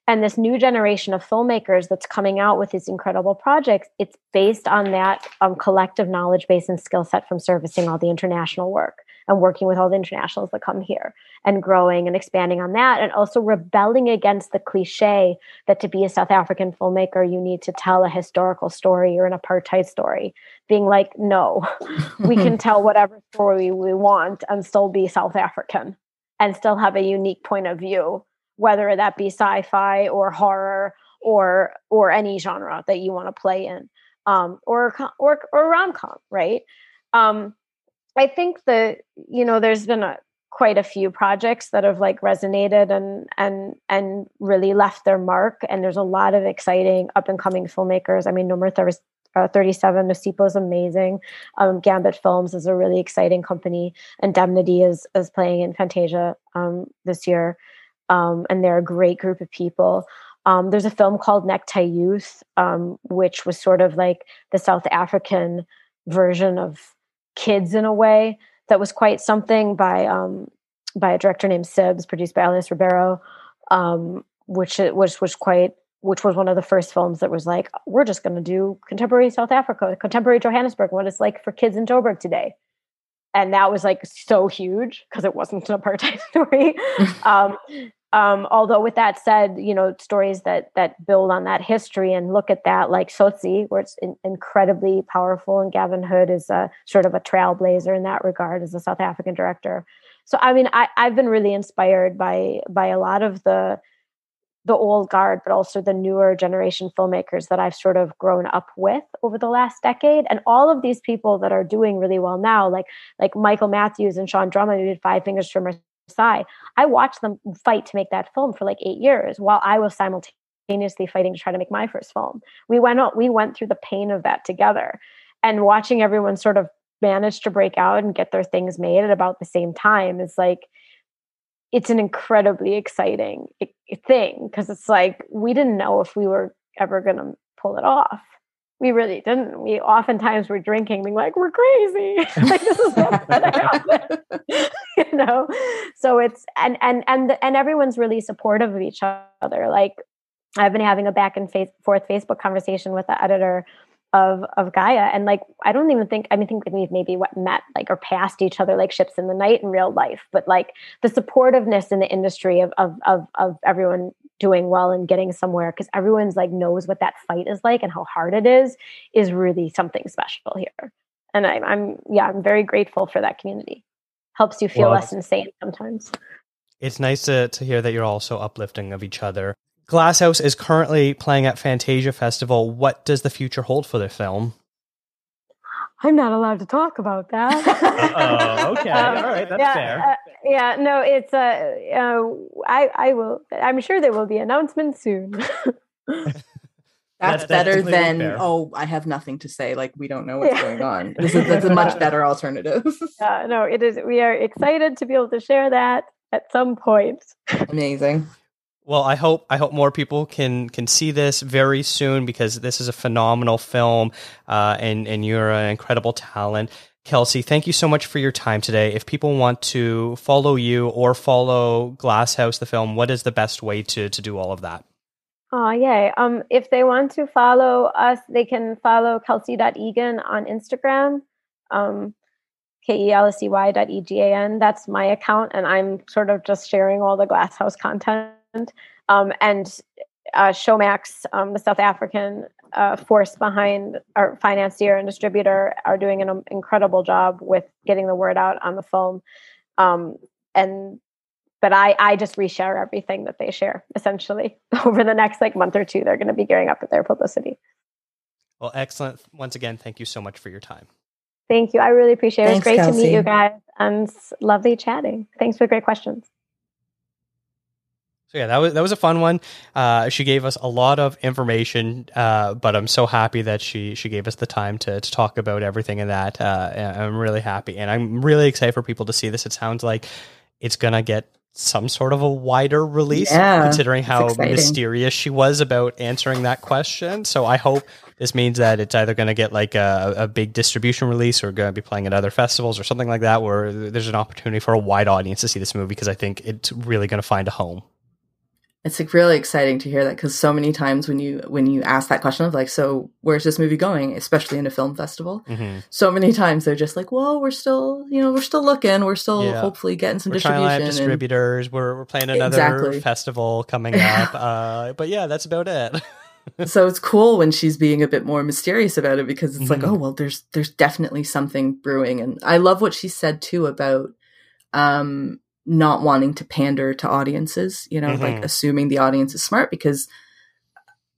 And this new generation of filmmakers that's coming out with these incredible projects it's based on that um, collective knowledge base and skill set from servicing all the international work and working with all the internationals that come here and growing and expanding on that and also rebelling against the cliche that to be a south african filmmaker you need to tell a historical story or an apartheid story being like no we can [laughs] tell whatever story we want and still be south african and still have a unique point of view whether that be sci-fi or horror or or any genre that you want to play in um, or or or rom-com right? Um, i think that you know there's been a quite a few projects that have like resonated and and and really left their mark and there's a lot of exciting up and coming filmmakers. I mean number th- uh, 37 Nosipho is amazing um, gambit films is a really exciting company indemnity is is playing in fantasia um, this year um, and they're a great group of people. Um, there's a film called Necktie Youth, um, which was sort of like the South African version of Kids in a way. That was quite something by um, by a director named Sibs, produced by Elias Ribeiro, which which was quite which was one of the first films that was like, we're just going to do contemporary South Africa, contemporary Johannesburg, what it's like for kids in Joburg today and that was like so huge because it wasn't an apartheid [laughs] story. um, um, although with that said, you know, stories that that build on that history and look at that, like Tsotsi, where it's in, incredibly powerful, and Gavin Hood is a sort of a trailblazer in that regard as a South African director. So, I mean, I, I've been really inspired by by a lot of the the old guard, but also the newer generation filmmakers that I've sort of grown up with over the last decade. And all of these people that are doing really well now, like like Michael Matthews and Sean Drummond, who did Five Fingers for Marseilles. I watched them fight to make that film for like eight years while I was simultaneously fighting to try to make my first film. We went out, we went through the pain of that together. And watching everyone sort of manage to break out and get their things made at about the same time is like it's an incredibly exciting thing because it's like we didn't know if we were ever going to pull it off we really didn't. We oftentimes were drinking, being like, "We're crazy! [laughs] like this is what's gonna [laughs] happen," [laughs] you know. So it's and and and and everyone's really supportive of each other. Like I've been having a back and forth Facebook conversation with the editor of of Gaia, and like I don't even think I mean think we've maybe what met like or passed each other like ships in the night in real life, but like the supportiveness in the industry of of of, of everyone doing well and getting somewhere because everyone's like knows what that fight is like and how hard it is is really something special here. And I, i'm yeah i'm very grateful for that community. Helps you feel well, less insane sometimes. It's nice to, to hear that you're all so uplifting of each other glasshouse is currently playing at fantasia festival what does the future hold for the film I'm not allowed to talk about that. [laughs] oh, okay. Um, All right, that's yeah, fair. Uh, yeah, no, it's uh, uh, I I will. I'm sure there will be announcements soon. [laughs] That's, that's, better than oh, I have nothing to say. Like we don't know what's yeah. going on. [laughs] This is that's a much better alternative. Yeah, no, it is. We are excited to be able to share that at some point. Amazing. Well, I hope I hope more people can can see this very soon because this is a phenomenal film, uh, and and you're an incredible talent. Kelsey, thank you so much for your time today. If people want to follow you or follow Glasshouse the film, what is the best way to to do all of that? Oh, yay. Um, if they want to follow us, they can follow kelsey.egan on Instagram. Um, K-E-L-S-E-Y dot E-G-A-N. That's my account, and I'm sort of just sharing all the Glasshouse content um, and uh, Showmax, um, the South African uh, force behind our financier and distributor, are doing an incredible job with getting the word out on the film. Um, and but I, I just reshare everything that they share essentially [laughs] over the next like month or two. They're going to be gearing up with their publicity. Well, excellent. Once again, thank you so much for your time. Thank you. I really appreciate it. Thanks, it was great Kelsey. to meet you guys and lovely chatting. Thanks for great questions. So yeah, that was that was a fun one. Uh, she gave us a lot of information, uh, but I'm so happy that she she gave us the time to to talk about everything and that. Uh, I'm really happy, and I'm really excited for people to see this. It sounds like it's gonna get some sort of a wider release, Yeah, considering how mysterious she was about answering that question. So I hope this means that it's either going to get like a, a big distribution release or going to be playing at other festivals or something like that, where there's an opportunity for a wide audience to see this movie because I think it's really going to find a home. It's like really exciting to hear that because so many times when you when you ask that question of like, so where's this movie going, especially in a film festival, Mm-hmm. so many times they're just like, well, we're still, you know, we're still looking, we're still Yeah. hopefully getting some we're line up and- distributors. We're we're playing another Exactly. festival coming [laughs] up. uh, but yeah, that's about it. [laughs] so it's cool when she's being a bit more mysterious about it because it's like Mhm. oh well there's there's definitely something brewing and i love what she said too about um not wanting to pander to audiences you know like Mhm. assuming the audience is smart because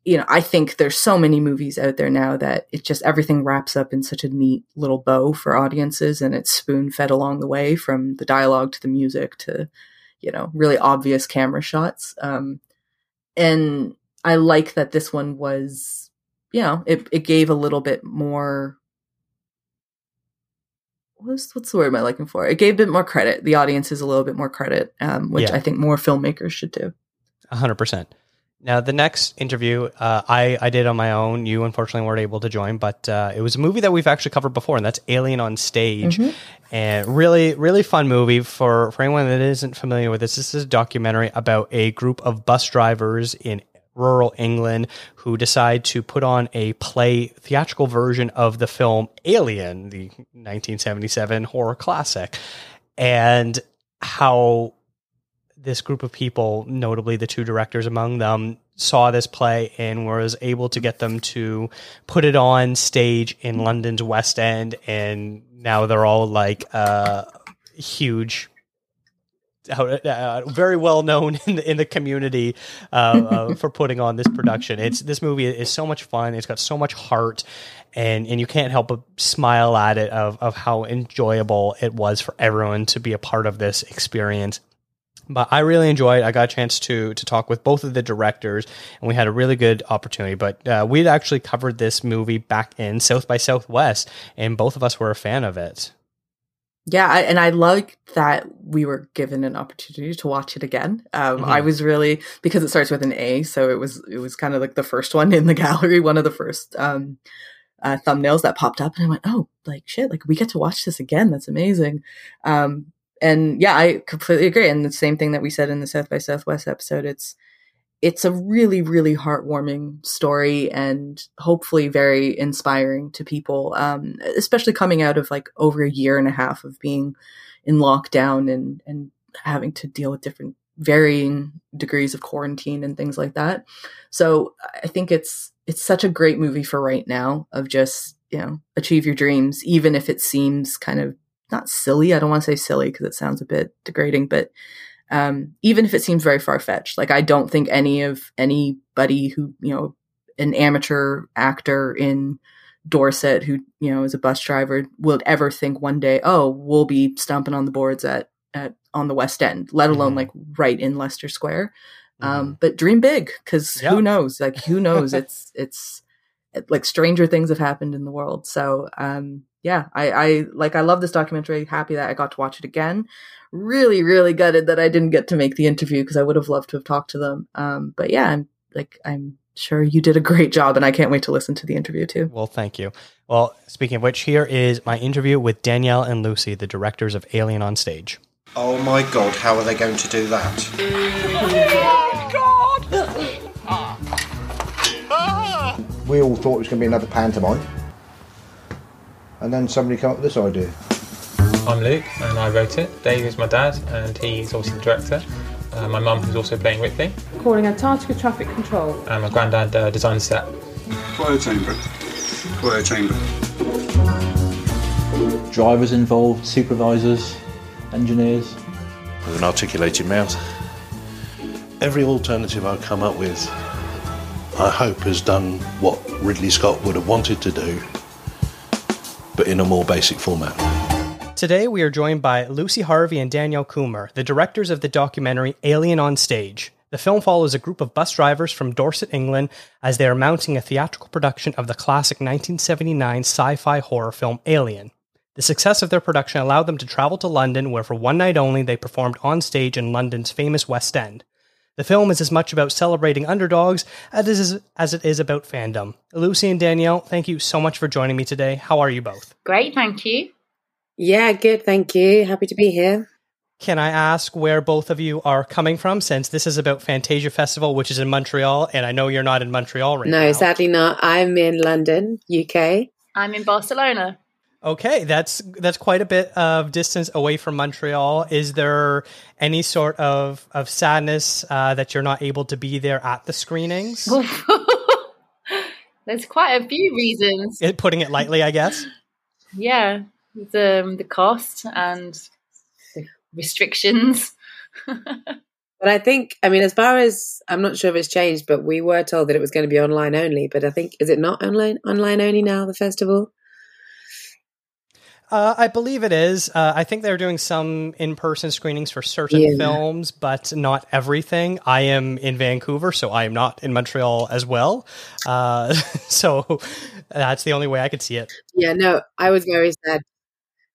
you know i think there's so many movies out there now that it just everything wraps up in such a neat little bow for audiences and it's spoon fed along the way from the dialogue to the music to you know really obvious camera shots um and I like that this one was, you know, it, it gave a little bit more. What's, what's the word am I looking for? It gave a bit more credit. The audience is a little bit more credit, um, which Yeah. I think more filmmakers should do. hundred percent. Now the next interview uh, I I did on my own. You unfortunately weren't able to join, but uh, it was a movie that we've actually covered before, and that's Alien on Stage. Mhm. And really, really fun movie for for anyone that isn't familiar with this. This is a documentary about a group of bus drivers in rural England who decide to put on a play theatrical version of the film Alien, the 1977 horror classic, and how this group of people, notably the two directors among them, saw this play and was able to get them to put it on stage in London's West End, and now they're all like uh, huge. Uh, uh, very well known in the in the community uh, uh, [laughs] for putting on this production. It's this movie is so much fun. It's got so much heart, and and you can't help but smile at it of of how enjoyable it was for everyone to be a part of this experience but I really enjoyed. I got a chance to to talk with both of the directors, and we had a really good opportunity. But uh, we'd actually covered this movie back in South by Southwest, and both of us were a fan of it. Yeah, I, and I like that we were given an opportunity to watch it again. Um, Mhm. I was really because it starts with an A, so it was it was kind of like the first one in the [laughs] gallery, one of the first um, uh, thumbnails that popped up, and I went, "Oh, like shit! Like we get to watch this again. That's amazing." Um, and yeah, I completely agree. And the same thing that we said in the South by Southwest episode, it's it's a really really heartwarming story and hopefully very inspiring to people um, especially coming out of like over a year and a half of being in lockdown and and having to deal with different varying degrees of quarantine and things like that. So i think it's it's such a great movie for right now of just you know achieve your dreams even if it seems kind of not silly. I don't want to say silly because it sounds a bit degrading but um, even if it seems very far fetched. Like I don't think any of anybody who you know an amateur actor in Dorset who you know is a bus driver would ever think one day, oh, we'll be stomping on the boards at at on the West End, let alone Mhm. like right in Leicester Square. Mm-hmm. Um, but dream big because Yeah. who knows? Like who [laughs] knows? it's it's like stranger things have happened in the world. So um, yeah, I, I like I love this documentary. Happy that I got to watch it again. Really, really gutted that I didn't get to make the interview because I would have loved to have talked to them. Um, but yeah, I'm like I'm sure you did a great job, and I can't wait to listen to the interview too. Well, thank you. Well, speaking of which, here is my interview with Danielle and Lucy, the directors of Alien on Stage. Oh my god, how are they going to do that? Oh my God! ah. Ah. We all thought it was going to be another pantomime. And then somebody came up with this idea. I'm Luke and I wrote it. Dave is my dad and he's obviously the director. Uh, my mum who's also playing Ripley calling Antarctica traffic control. and my granddad uh, designed the set. Quiet chamber. Quiet chamber. drivers involved, supervisors, engineers. with an articulated mouth. Every alternative I've come up with, I hope has done what Ridley Scott would have wanted to do, but in a more basic format. Today, we are joined by Lucy Harvey and Danielle Kummer, the directors of the documentary Alien on Stage. The film follows a group of bus drivers from Dorset, England, as they are mounting a theatrical production of the classic 1979 sci fi horror film Alien. The success of their production allowed them to travel to London, where for one night only they performed on stage in London's famous West End. The film is as much about celebrating underdogs as it is, as it is about fandom. Lucy and Danielle, thank you so much for joining me today. How are you both? Great, thank you. Yeah, good, thank you. Happy to be here. Can I ask where both of you are coming from since this is about Fantasia Festival, which is in Montreal, and I know you're not in Montreal right no, now? No, sadly not. I'm in London, UK. I'm in Barcelona. Okay, that's that's quite a bit of distance away from Montreal. Is there any sort of of sadness uh, that you're not able to be there at the screenings? [laughs] There's quite a few reasons. It, putting it lightly, I guess. [laughs] Yeah, the um, the cost and the restrictions. [laughs] but I think, I mean, as far as I'm not sure if it's changed, but we were told that it was going to be online only. But I think is it not online online only now? The festival. Uh, I believe it is. Uh, I think they're doing some in-person screenings for certain Yeah. films, but not everything. I am in Vancouver, so I am not in Montreal as well. Uh, [laughs] so that's the only way I could see it. Yeah, no, I was very sad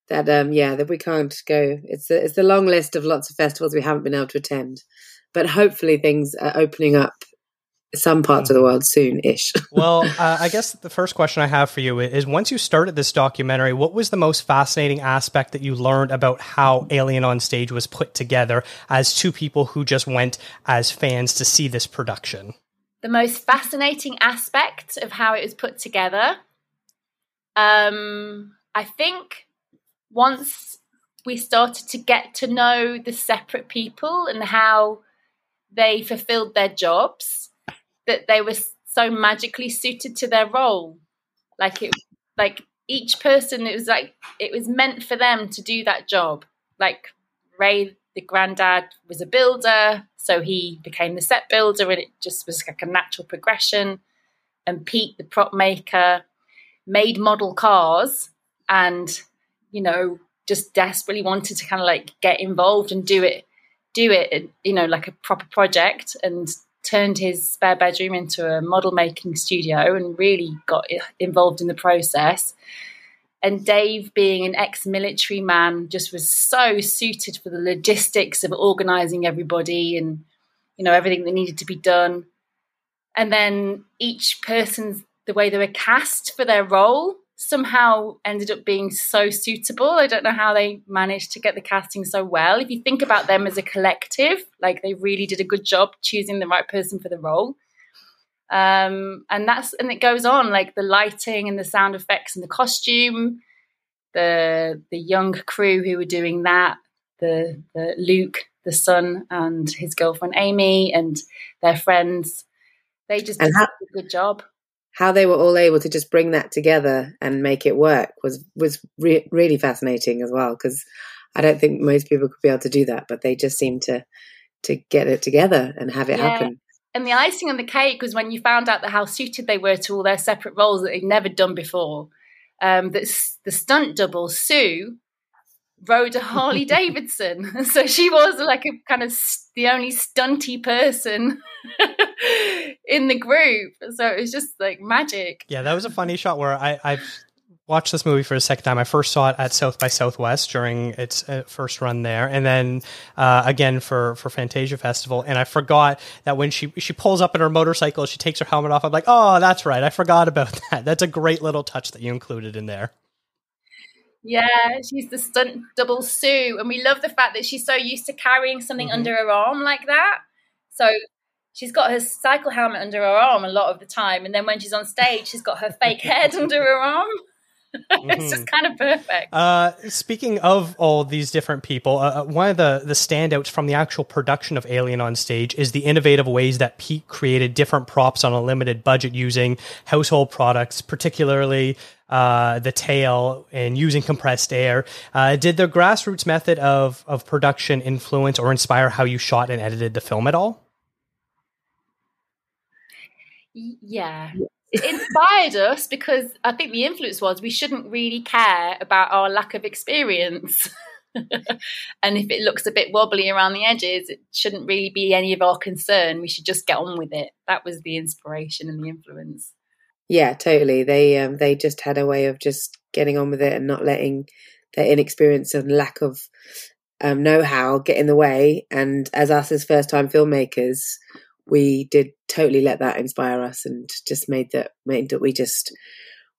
that um yeah that we can't go. It's the, it's the long list of lots of festivals we haven't been able to attend, but hopefully things are opening up some parts of the world soon-ish. [laughs] well, uh, I guess the first question I have for you is: Once you started this documentary, what was the most fascinating aspect that you learned about how Alien on Stage was put together as two people who just went as fans to see this production? the most fascinating aspect of how it was put together. Um, I think once we started to get to know the separate people and how they fulfilled their jobs, that they were so magically suited to their role. Like it, like each person, it was like it was meant for them to do that job. Like Ray, the granddad, was a builder, so he became the set builder, and it just was like a natural progression. And Pete, the prop maker, made model cars, and you know, just desperately wanted to kind of like get involved and do it, do it, you know, like a proper project, and turned his spare bedroom into a model making studio, and really got involved in the process and Dave, being an ex military man, just was so suited for the logistics of organizing everybody and, you know, everything that needed to be done. And then each person's, the way they were cast for their role somehow ended up being so suitable. I don't know how they managed to get the casting so well. If you think about them as a collective, like they really did a good job choosing the right person for the role um and that's and it goes on like the lighting and the sound effects and the costume the the young crew who were doing that the the luke the son and his girlfriend amy and their friends they just And did a good job How they were all able to just bring that together and make it work was was re- really fascinating as well because I don't think most people could be able to do that, but they just seem to to get it together and have it Yeah. happen. and the icing on the cake was when you found out that how suited they were to all their separate roles that they'd never done before um, that the stunt double Sue rode a Harley [laughs] Davidson, [laughs] so she was like a kind of the only stunty person [laughs] in the group. So it was just like magic. Yeah, that was a funny shot where I, I've watched this movie for the second time. I first saw it at South by Southwest during its uh, first run there, and then uh, again for for Fantasia Festival. And I forgot that when she she pulls up in her motorcycle, she takes her helmet off. I'm like, oh, that's right, I forgot about [laughs] that. That's a great little touch that you included in there. Yeah, she's the stunt double Sue, and we love the fact that she's so used to carrying something Mhm. under her arm like that. So she's got her cycle helmet under her arm a lot of the time, and then when she's on stage, she's got her fake [laughs] head under her arm. [laughs] it's just kind of perfect. Uh, speaking of all these different people, uh, uh, one of the, the standouts from the actual production of Alien on Stage is the innovative ways that Pete created different props on a limited budget using household products, particularly uh, the tail and using compressed air. Uh, did the grassroots method of, of production influence or inspire how you shot and edited the film at all? Yeah. It inspired us because I think the influence was we shouldn't really care about our lack of experience. [laughs] and if it looks a bit wobbly around the edges, it shouldn't really be any of our concern. We should just get on with it. That was the inspiration and the influence. Yeah, totally. They um, they just had a way of just getting on with it and not letting their inexperience and lack of um, know-how get in the way. And as us as first-time filmmakers, we did totally let that inspire us and just made that made that we just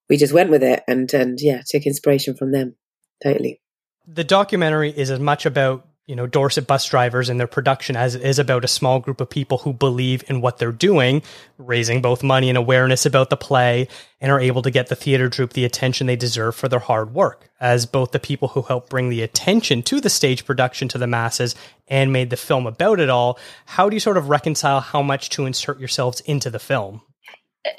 we just went with it and and yeah took inspiration from them totally. The documentary is as much about you know Dorset bus drivers and their production as is about a small group of people who believe in what they're doing, raising both money and awareness about the play, and are able to get the theater troupe the attention they deserve for their hard work. As both the people who helped bring the attention to the stage production to the masses and made the film about it all, how do you sort of reconcile how much to insert yourselves into the film?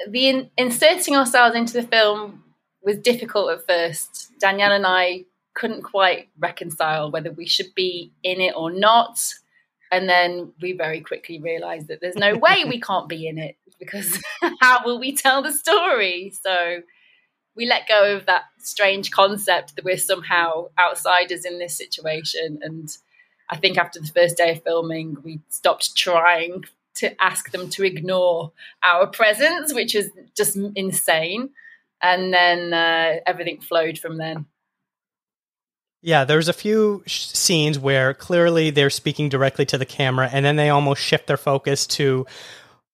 The in- inserting ourselves into the film was difficult at first. Danielle and I couldn't quite reconcile whether we should be in it or not. And then we very quickly realized that there's no way we can't be in it because [laughs] how will we tell the story? So we let go of that strange concept that we're somehow outsiders in this situation. And I think after the first day of filming, we stopped trying to ask them to ignore our presence, which is just insane. And then uh, everything flowed from then. Yeah, there's a few sh- scenes where clearly they're speaking directly to the camera, and then they almost shift their focus to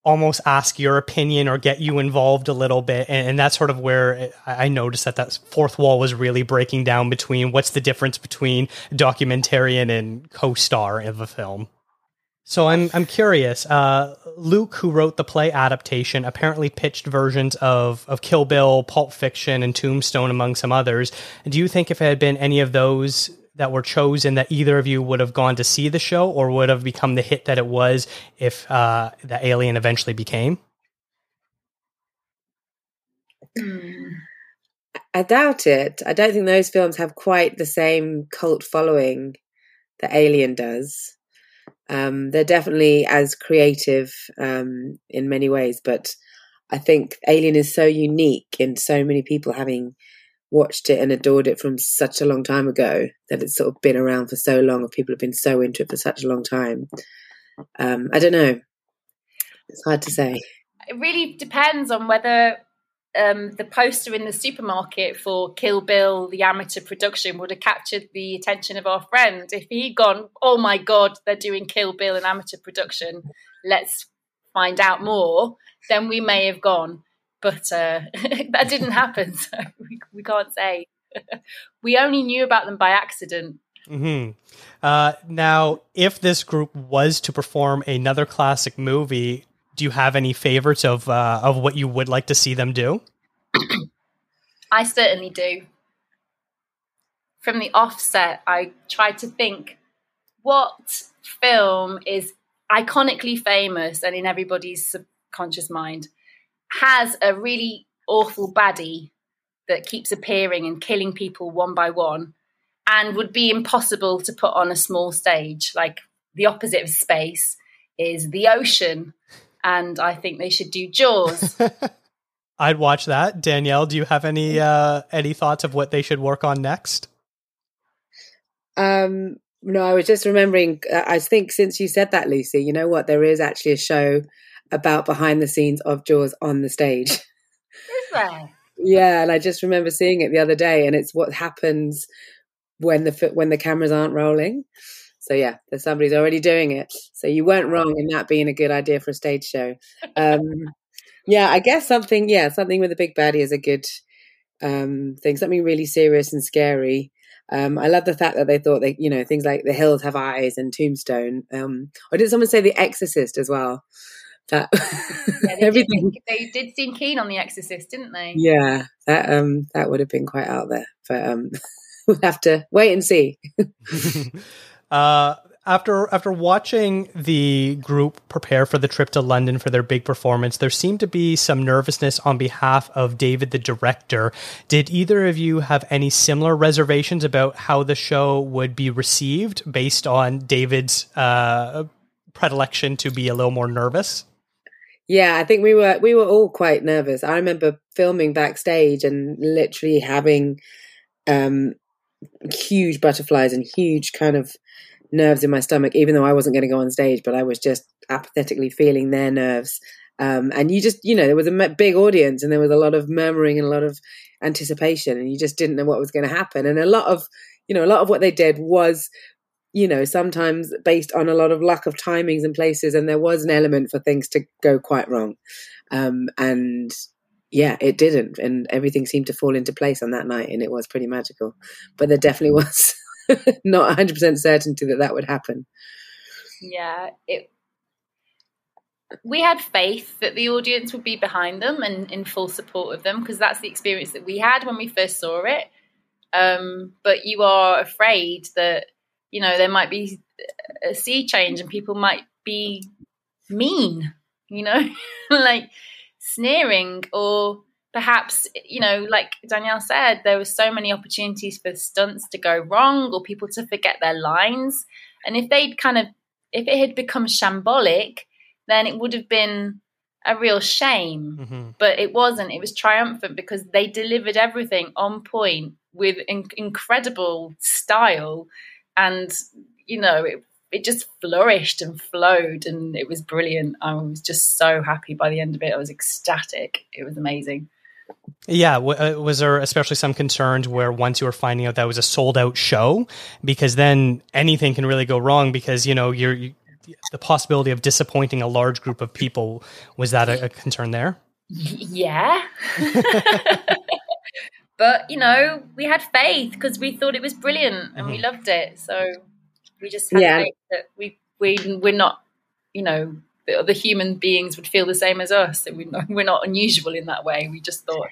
almost ask your opinion or get you involved a little bit, and, and that's sort of where I noticed that that fourth wall was really breaking down between what's the difference between documentarian and co-star of a film. So I'm I'm curious. Uh, Luke, who wrote the play adaptation, apparently pitched versions of of Kill Bill, Pulp Fiction, and Tombstone, among some others. Do you think if it had been any of those that were chosen, that either of you would have gone to see the show, or would have become the hit that it was if uh, the Alien eventually became? I doubt it. I don't think those films have quite the same cult following that Alien does. Um, they're definitely as creative um, in many ways, but I think Alien is so unique in so many people having watched it and adored it from such a long time ago that it's sort of been around for so long, and people have been so into it for such a long time. Um, I don't know. It's hard to say. It really depends on whether um, the poster in the supermarket for Kill Bill, the amateur production, would have captured the attention of our friend. If he'd gone, oh my God, they're doing Kill Bill in amateur production, let's find out more, then we may have gone. But uh, [laughs] that didn't happen, [laughs] so we, we can't say. [laughs] we only knew about them by accident. hmm Uh, now, if this group was to perform another classic movie, do you have any favorites of uh, of what you would like to see them do? I certainly do. From the offset, I tried to think what film is iconically famous and in everybody's subconscious mind has a really awful baddie that keeps appearing and killing people one by one and would be impossible to put on a small stage. Like the opposite of space is the ocean and I think they should do Jaws. [laughs] I'd watch that. Danielle, do you have any uh, any thoughts of what they should work on next? Um, no, I was just remembering. Uh, I think since you said that, Lucy, you know what? There is actually a show about behind the scenes of Jaws on the stage. [laughs] Is there? Yeah, and I just remember seeing it the other day, and it's what happens when the when the cameras aren't rolling. So yeah, there's somebody's already doing it. So you weren't wrong in that being a good idea for a stage show. Um, yeah, I guess something. Yeah, something with a big baddie is a good um, thing. Something really serious and scary. Um, I love the fact that they thought they, you know, things like The Hills Have Eyes and Tombstone. Um, or did someone say The Exorcist as well? That yeah, they everything. Did, they did seem keen on The Exorcist, didn't they? Yeah, that um, that would have been quite out there, but um, [laughs] we'll have to wait and see. [laughs] [laughs] uh, after after watching the group prepare for the trip to London for their big performance, there seemed to be some nervousness on behalf of David, the director. Did either of you have any similar reservations about how the show would be received based on David's uh, predilection to be a little more nervous? Yeah, I think we were we were all quite nervous. I remember filming backstage and literally having um huge butterflies and huge kind of nerves in my stomach, even though I wasn't going to go on stage, but I was just apathetically feeling their nerves. Um, and you just, you know, there was a big audience and there was a lot of murmuring and a lot of anticipation, and you just didn't know what was going to happen. And a lot of, you know, a lot of what they did was, you know, sometimes based on a lot of lack of timings and places, and there was an element for things to go quite wrong. Um, and yeah, it didn't, and everything seemed to fall into place on that night, and it was pretty magical. But there definitely [laughs] was [laughs] not 100% certainty that that would happen. Yeah, it. We had faith that the audience would be behind them and in full support of them because that's the experience that we had when we first saw it. Um, but you are afraid that you know there might be a sea change and people might be mean, you know, [laughs] like sneering or perhaps you know like danielle said there were so many opportunities for stunts to go wrong or people to forget their lines. And if they'd kind of if it had become shambolic then it would have been a real shame. Mm-hmm. but it wasn't. It was triumphant because they delivered everything on point with in- incredible style. And you know it, it just flourished and flowed and it was brilliant. I was just so happy by the end of it. I was ecstatic. It was amazing yeah, w- uh, was there especially some concerns where once you were finding out that was a sold out show, because then anything can really go wrong because you know you're you, the possibility of disappointing a large group of people was that a, a concern there? Yeah. [laughs] but you know, we had faith because we thought it was brilliant and mm-hmm. we loved it. So we just had yeah. faith that we we we're not, you know, the other human beings would feel the same as us. We're [laughs] we're not unusual in that way. We just thought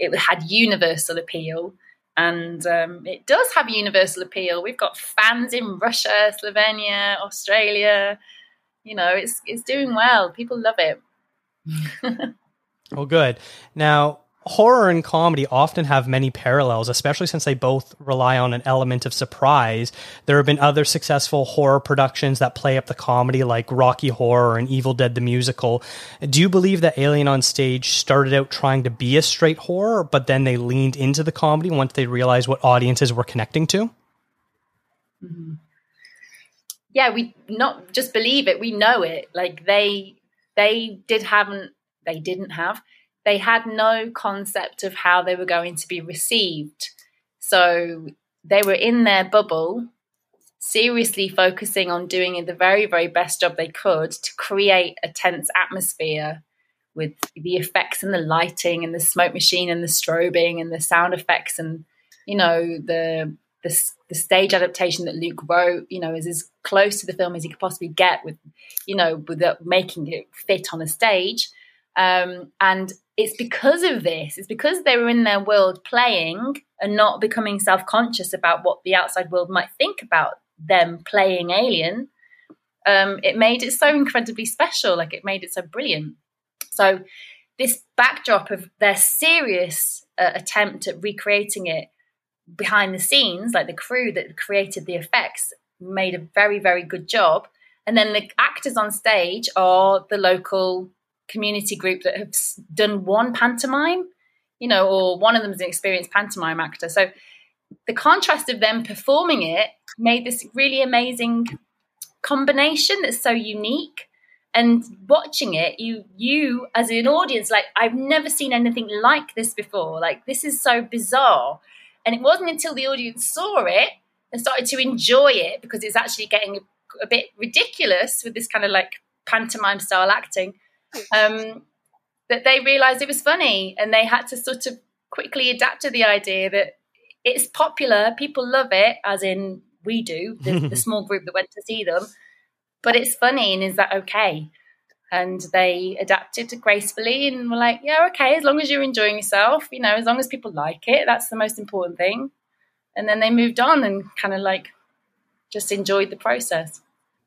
it had universal appeal. And um, it does have universal appeal. We've got fans in Russia, Slovenia, Australia. You know, it's it's doing well. People love it. [laughs] well, good. Now, horror and comedy often have many parallels, especially since they both rely on an element of surprise. There have been other successful horror productions that play up the comedy, like Rocky Horror and Evil Dead the Musical. Do you believe that Alien on Stage started out trying to be a straight horror, but then they leaned into the comedy once they realized what audiences were connecting to? Mm-hmm. Yeah, we not just believe it; we know it. Like they, they did haven't, they didn't have they had no concept of how they were going to be received. So they were in their bubble, seriously focusing on doing the very, very best job they could to create a tense atmosphere with the effects and the lighting and the smoke machine and the strobing and the sound effects and you know the the, the stage adaptation that Luke wrote, you know, is as close to the film as he could possibly get with, you know, without making it fit on a stage. Um, and it's because of this, it's because they were in their world playing and not becoming self conscious about what the outside world might think about them playing Alien. Um, it made it so incredibly special, like it made it so brilliant. So, this backdrop of their serious uh, attempt at recreating it behind the scenes, like the crew that created the effects, made a very, very good job. And then the actors on stage are the local community group that have done one pantomime, you know, or one of them is an experienced pantomime actor. So the contrast of them performing it made this really amazing combination that's so unique. And watching it, you you as an audience, like I've never seen anything like this before. Like this is so bizarre. And it wasn't until the audience saw it and started to enjoy it because it's actually getting a, a bit ridiculous with this kind of like pantomime style acting um, that they realized it was funny and they had to sort of quickly adapt to the idea that it's popular, people love it, as in we do, the, the [laughs] small group that went to see them, but it's funny and is that okay? And they adapted gracefully and were like, yeah, okay, as long as you're enjoying yourself, you know, as long as people like it, that's the most important thing. And then they moved on and kind of like just enjoyed the process.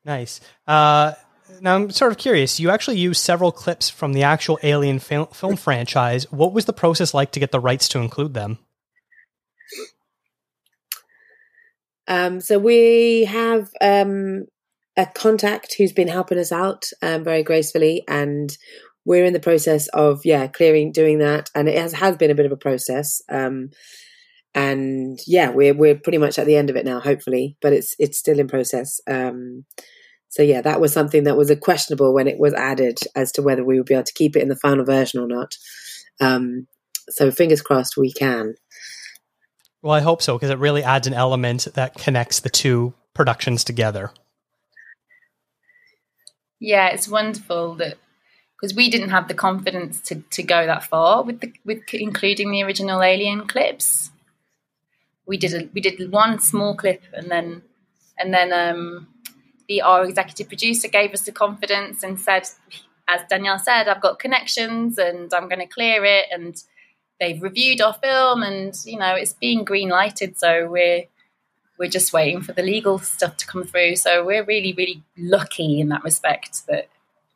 Nice. Uh, now I'm sort of curious. You actually used several clips from the actual Alien film, franchise. What was the process like to get the rights to include them? Um, so we have um, a contact who's been helping us out um, very gracefully, and we're in the process of yeah clearing doing that, and it has has been a bit of a process. Um, and yeah, we're we're pretty much at the end of it now, hopefully, but it's it's still in process. Um, so yeah, that was something that was a questionable when it was added as to whether we would be able to keep it in the final version or not. Um, so fingers crossed we can. Well, I hope so because it really adds an element that connects the two productions together. Yeah, it's wonderful that because we didn't have the confidence to, to go that far with the, with including the original Alien clips. We did a, we did one small clip and then and then um, the our executive producer gave us the confidence and said, as Danielle said, I've got connections and I'm going to clear it and they've reviewed our film and you know it's being green lighted so we're we're just waiting for the legal stuff to come through so we're really really lucky in that respect that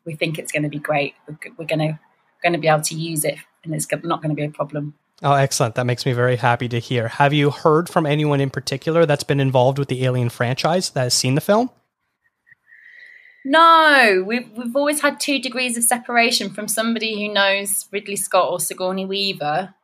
we think it's going to be great we're going to going to be able to use it and it's not going to be a problem Oh, excellent. That makes me very happy to hear. Have you heard from anyone in particular that's been involved with the Alien franchise that has seen the film? No, we've we've always had two degrees of separation from somebody who knows Ridley Scott or Sigourney Weaver,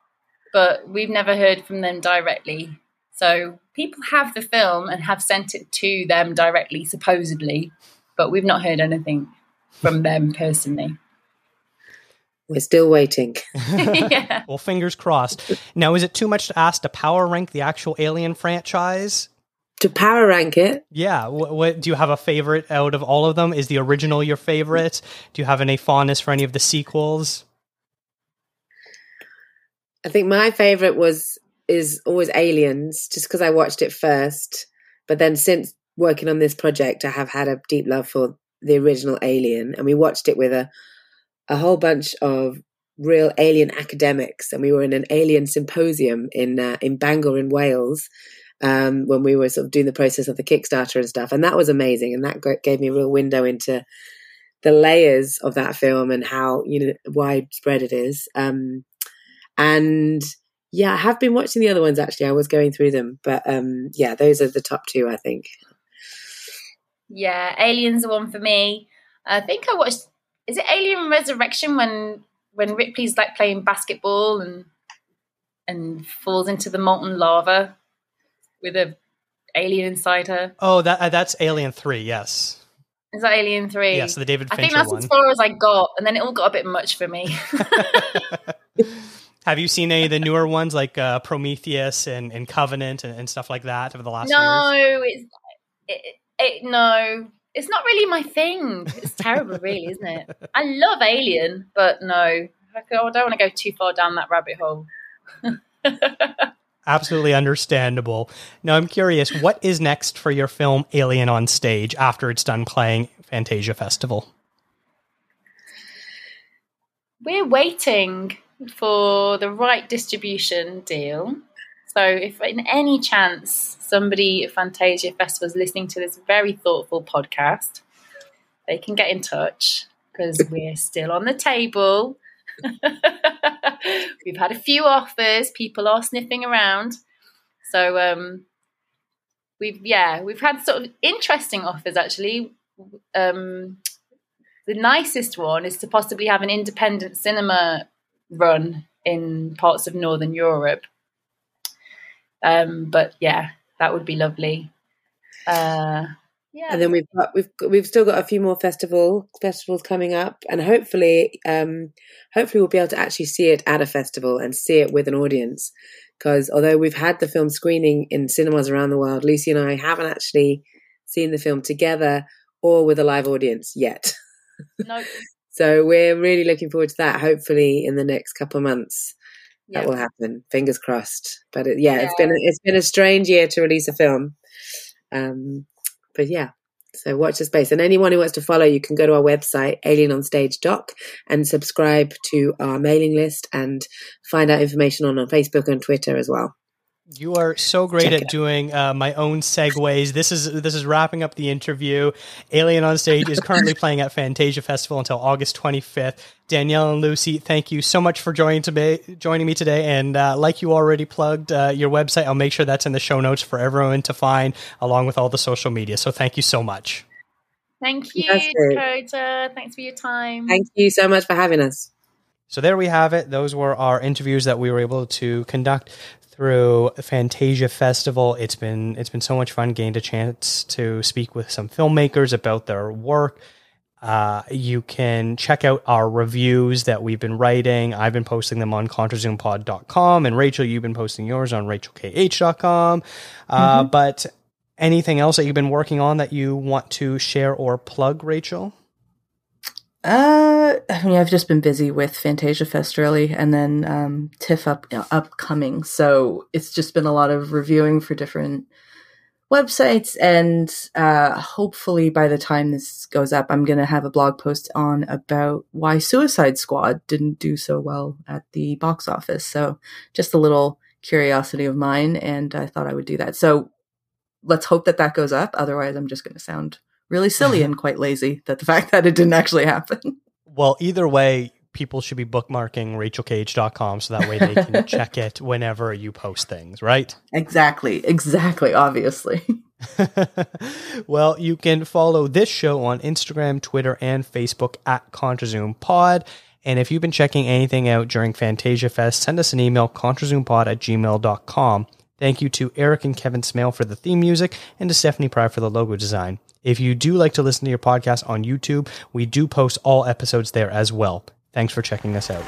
but we've never heard from them directly. So people have the film and have sent it to them directly, supposedly, but we've not heard anything from them personally. We're still waiting. yeah. [laughs] [laughs] Well, fingers crossed. Now, is it too much to ask to power rank the actual Alien franchise? To power rank it? Yeah. What, what do you have a favorite out of all of them? Is the original your favorite? Do you have any fondness for any of the sequels? I think my favorite was is always Aliens, just because I watched it first. But then since working on this project, I have had a deep love for the original Alien, and we watched it with a a whole bunch of real alien academics, and we were in an alien symposium in uh, in Bangor in Wales um, when we were sort of doing the process of the Kickstarter and stuff, and that was amazing, and that gave me a real window into the layers of that film and how you know widespread it is. Um, and yeah, I have been watching the other ones actually. I was going through them, but um, yeah, those are the top two, I think. Yeah, Aliens are one for me. I think I watched. Is it Alien Resurrection when when Ripley's like playing basketball and and falls into the molten lava with a alien inside her? Oh, that uh, that's Alien Three. Yes. Is that Alien Three? Yes, the David. I think that's one. as far as I got, and then it all got a bit much for me. [laughs] Have you seen any of the newer ones like uh, Prometheus and, and Covenant and, and, stuff like that over the last no, years? it's it, it, no, it's not really my thing. It's terrible, really, isn't it? I love Alien, but no, I don't want to go too far down that rabbit hole. [laughs] Absolutely understandable. Now, I'm curious, what is next for your film Alien on Stage after it's done playing Fantasia Festival? We're waiting for the right distribution deal. So, if in any chance somebody at Fantasia Festival is listening to this very thoughtful podcast, they can get in touch because we're still on the table. [laughs] We've had a few offers. People are sniffing around. So, um, we've yeah, we've had sort of interesting offers actually. Um, the nicest one is to possibly have an independent cinema run in parts of Northern Europe. Um, but yeah, that would be lovely. Uh, yeah. And then we've got we've we've still got a few more festival festivals coming up, and hopefully, um, hopefully we'll be able to actually see it at a festival and see it with an audience. Because although we've had the film screening in cinemas around the world, Lucy and I haven't actually seen the film together or with a live audience yet. No. [laughs] so we're really looking forward to that. Hopefully, in the next couple of months, Yeah. that will happen. Fingers crossed. But it, yeah, it's been it's been a strange year to release a film. Um, but yeah, so watch the space. And anyone who wants to follow, you can go to our website, Alien on Stage Doc, and subscribe to our mailing list and find out information on our Facebook and Twitter as well. You are so great Check at doing uh, my own segues. This is this is wrapping up the interview. Alien on Stage is currently [laughs] playing at Fantasia Festival until August 25th. Danielle and Lucy, thank you so much for joining today, joining me today. And uh, like you already plugged uh, your website, I'll make sure that's in the show notes for everyone to find, along with all the social media. So thank you so much. Thank you, Dakota. Thanks for your time. Thank you so much for having us. So there we have it. Those were our interviews that we were able to conduct through Fantasia Festival. It's been it's been so much fun. Gained a chance to speak with some filmmakers about their work. Uh, you can check out our reviews that we've been writing. I've been posting them on ContraZoomPod.com, and Rachel, you've been posting yours on RachelKH.com. Uh, Mhm. But anything else that you've been working on that you want to share or plug, Rachel? Uh, I mean, I've just been busy with Fantasia Fest really, and then um, TIFF up upcoming. So it's just been a lot of reviewing for different websites, and uh, hopefully by the time this goes up, I'm to have a blog post on about why Suicide Squad didn't do so well at the box office. So just a little curiosity of mine, and I thought I would do that. So let's hope that that goes up. Otherwise, I'm just to sound really silly and [laughs] quite lazy that the fact that it didn't actually happen. Well, either way, people should be bookmarking rachelcage.com so that way they can [laughs] check it whenever you post things, right? Exactly, exactly, obviously. [laughs] well, you can follow this show on Instagram, Twitter, and Facebook at ContraZoomPod. And if you've been checking anything out during Fantasia Fest, send us an email, contrazoompod at gmail.com. Thank you to Eric and Kevin Smale for the theme music and to Stephanie Pry for the logo design. If you do like to listen to your podcast on YouTube, we do post all episodes there as well. Thanks for checking us out.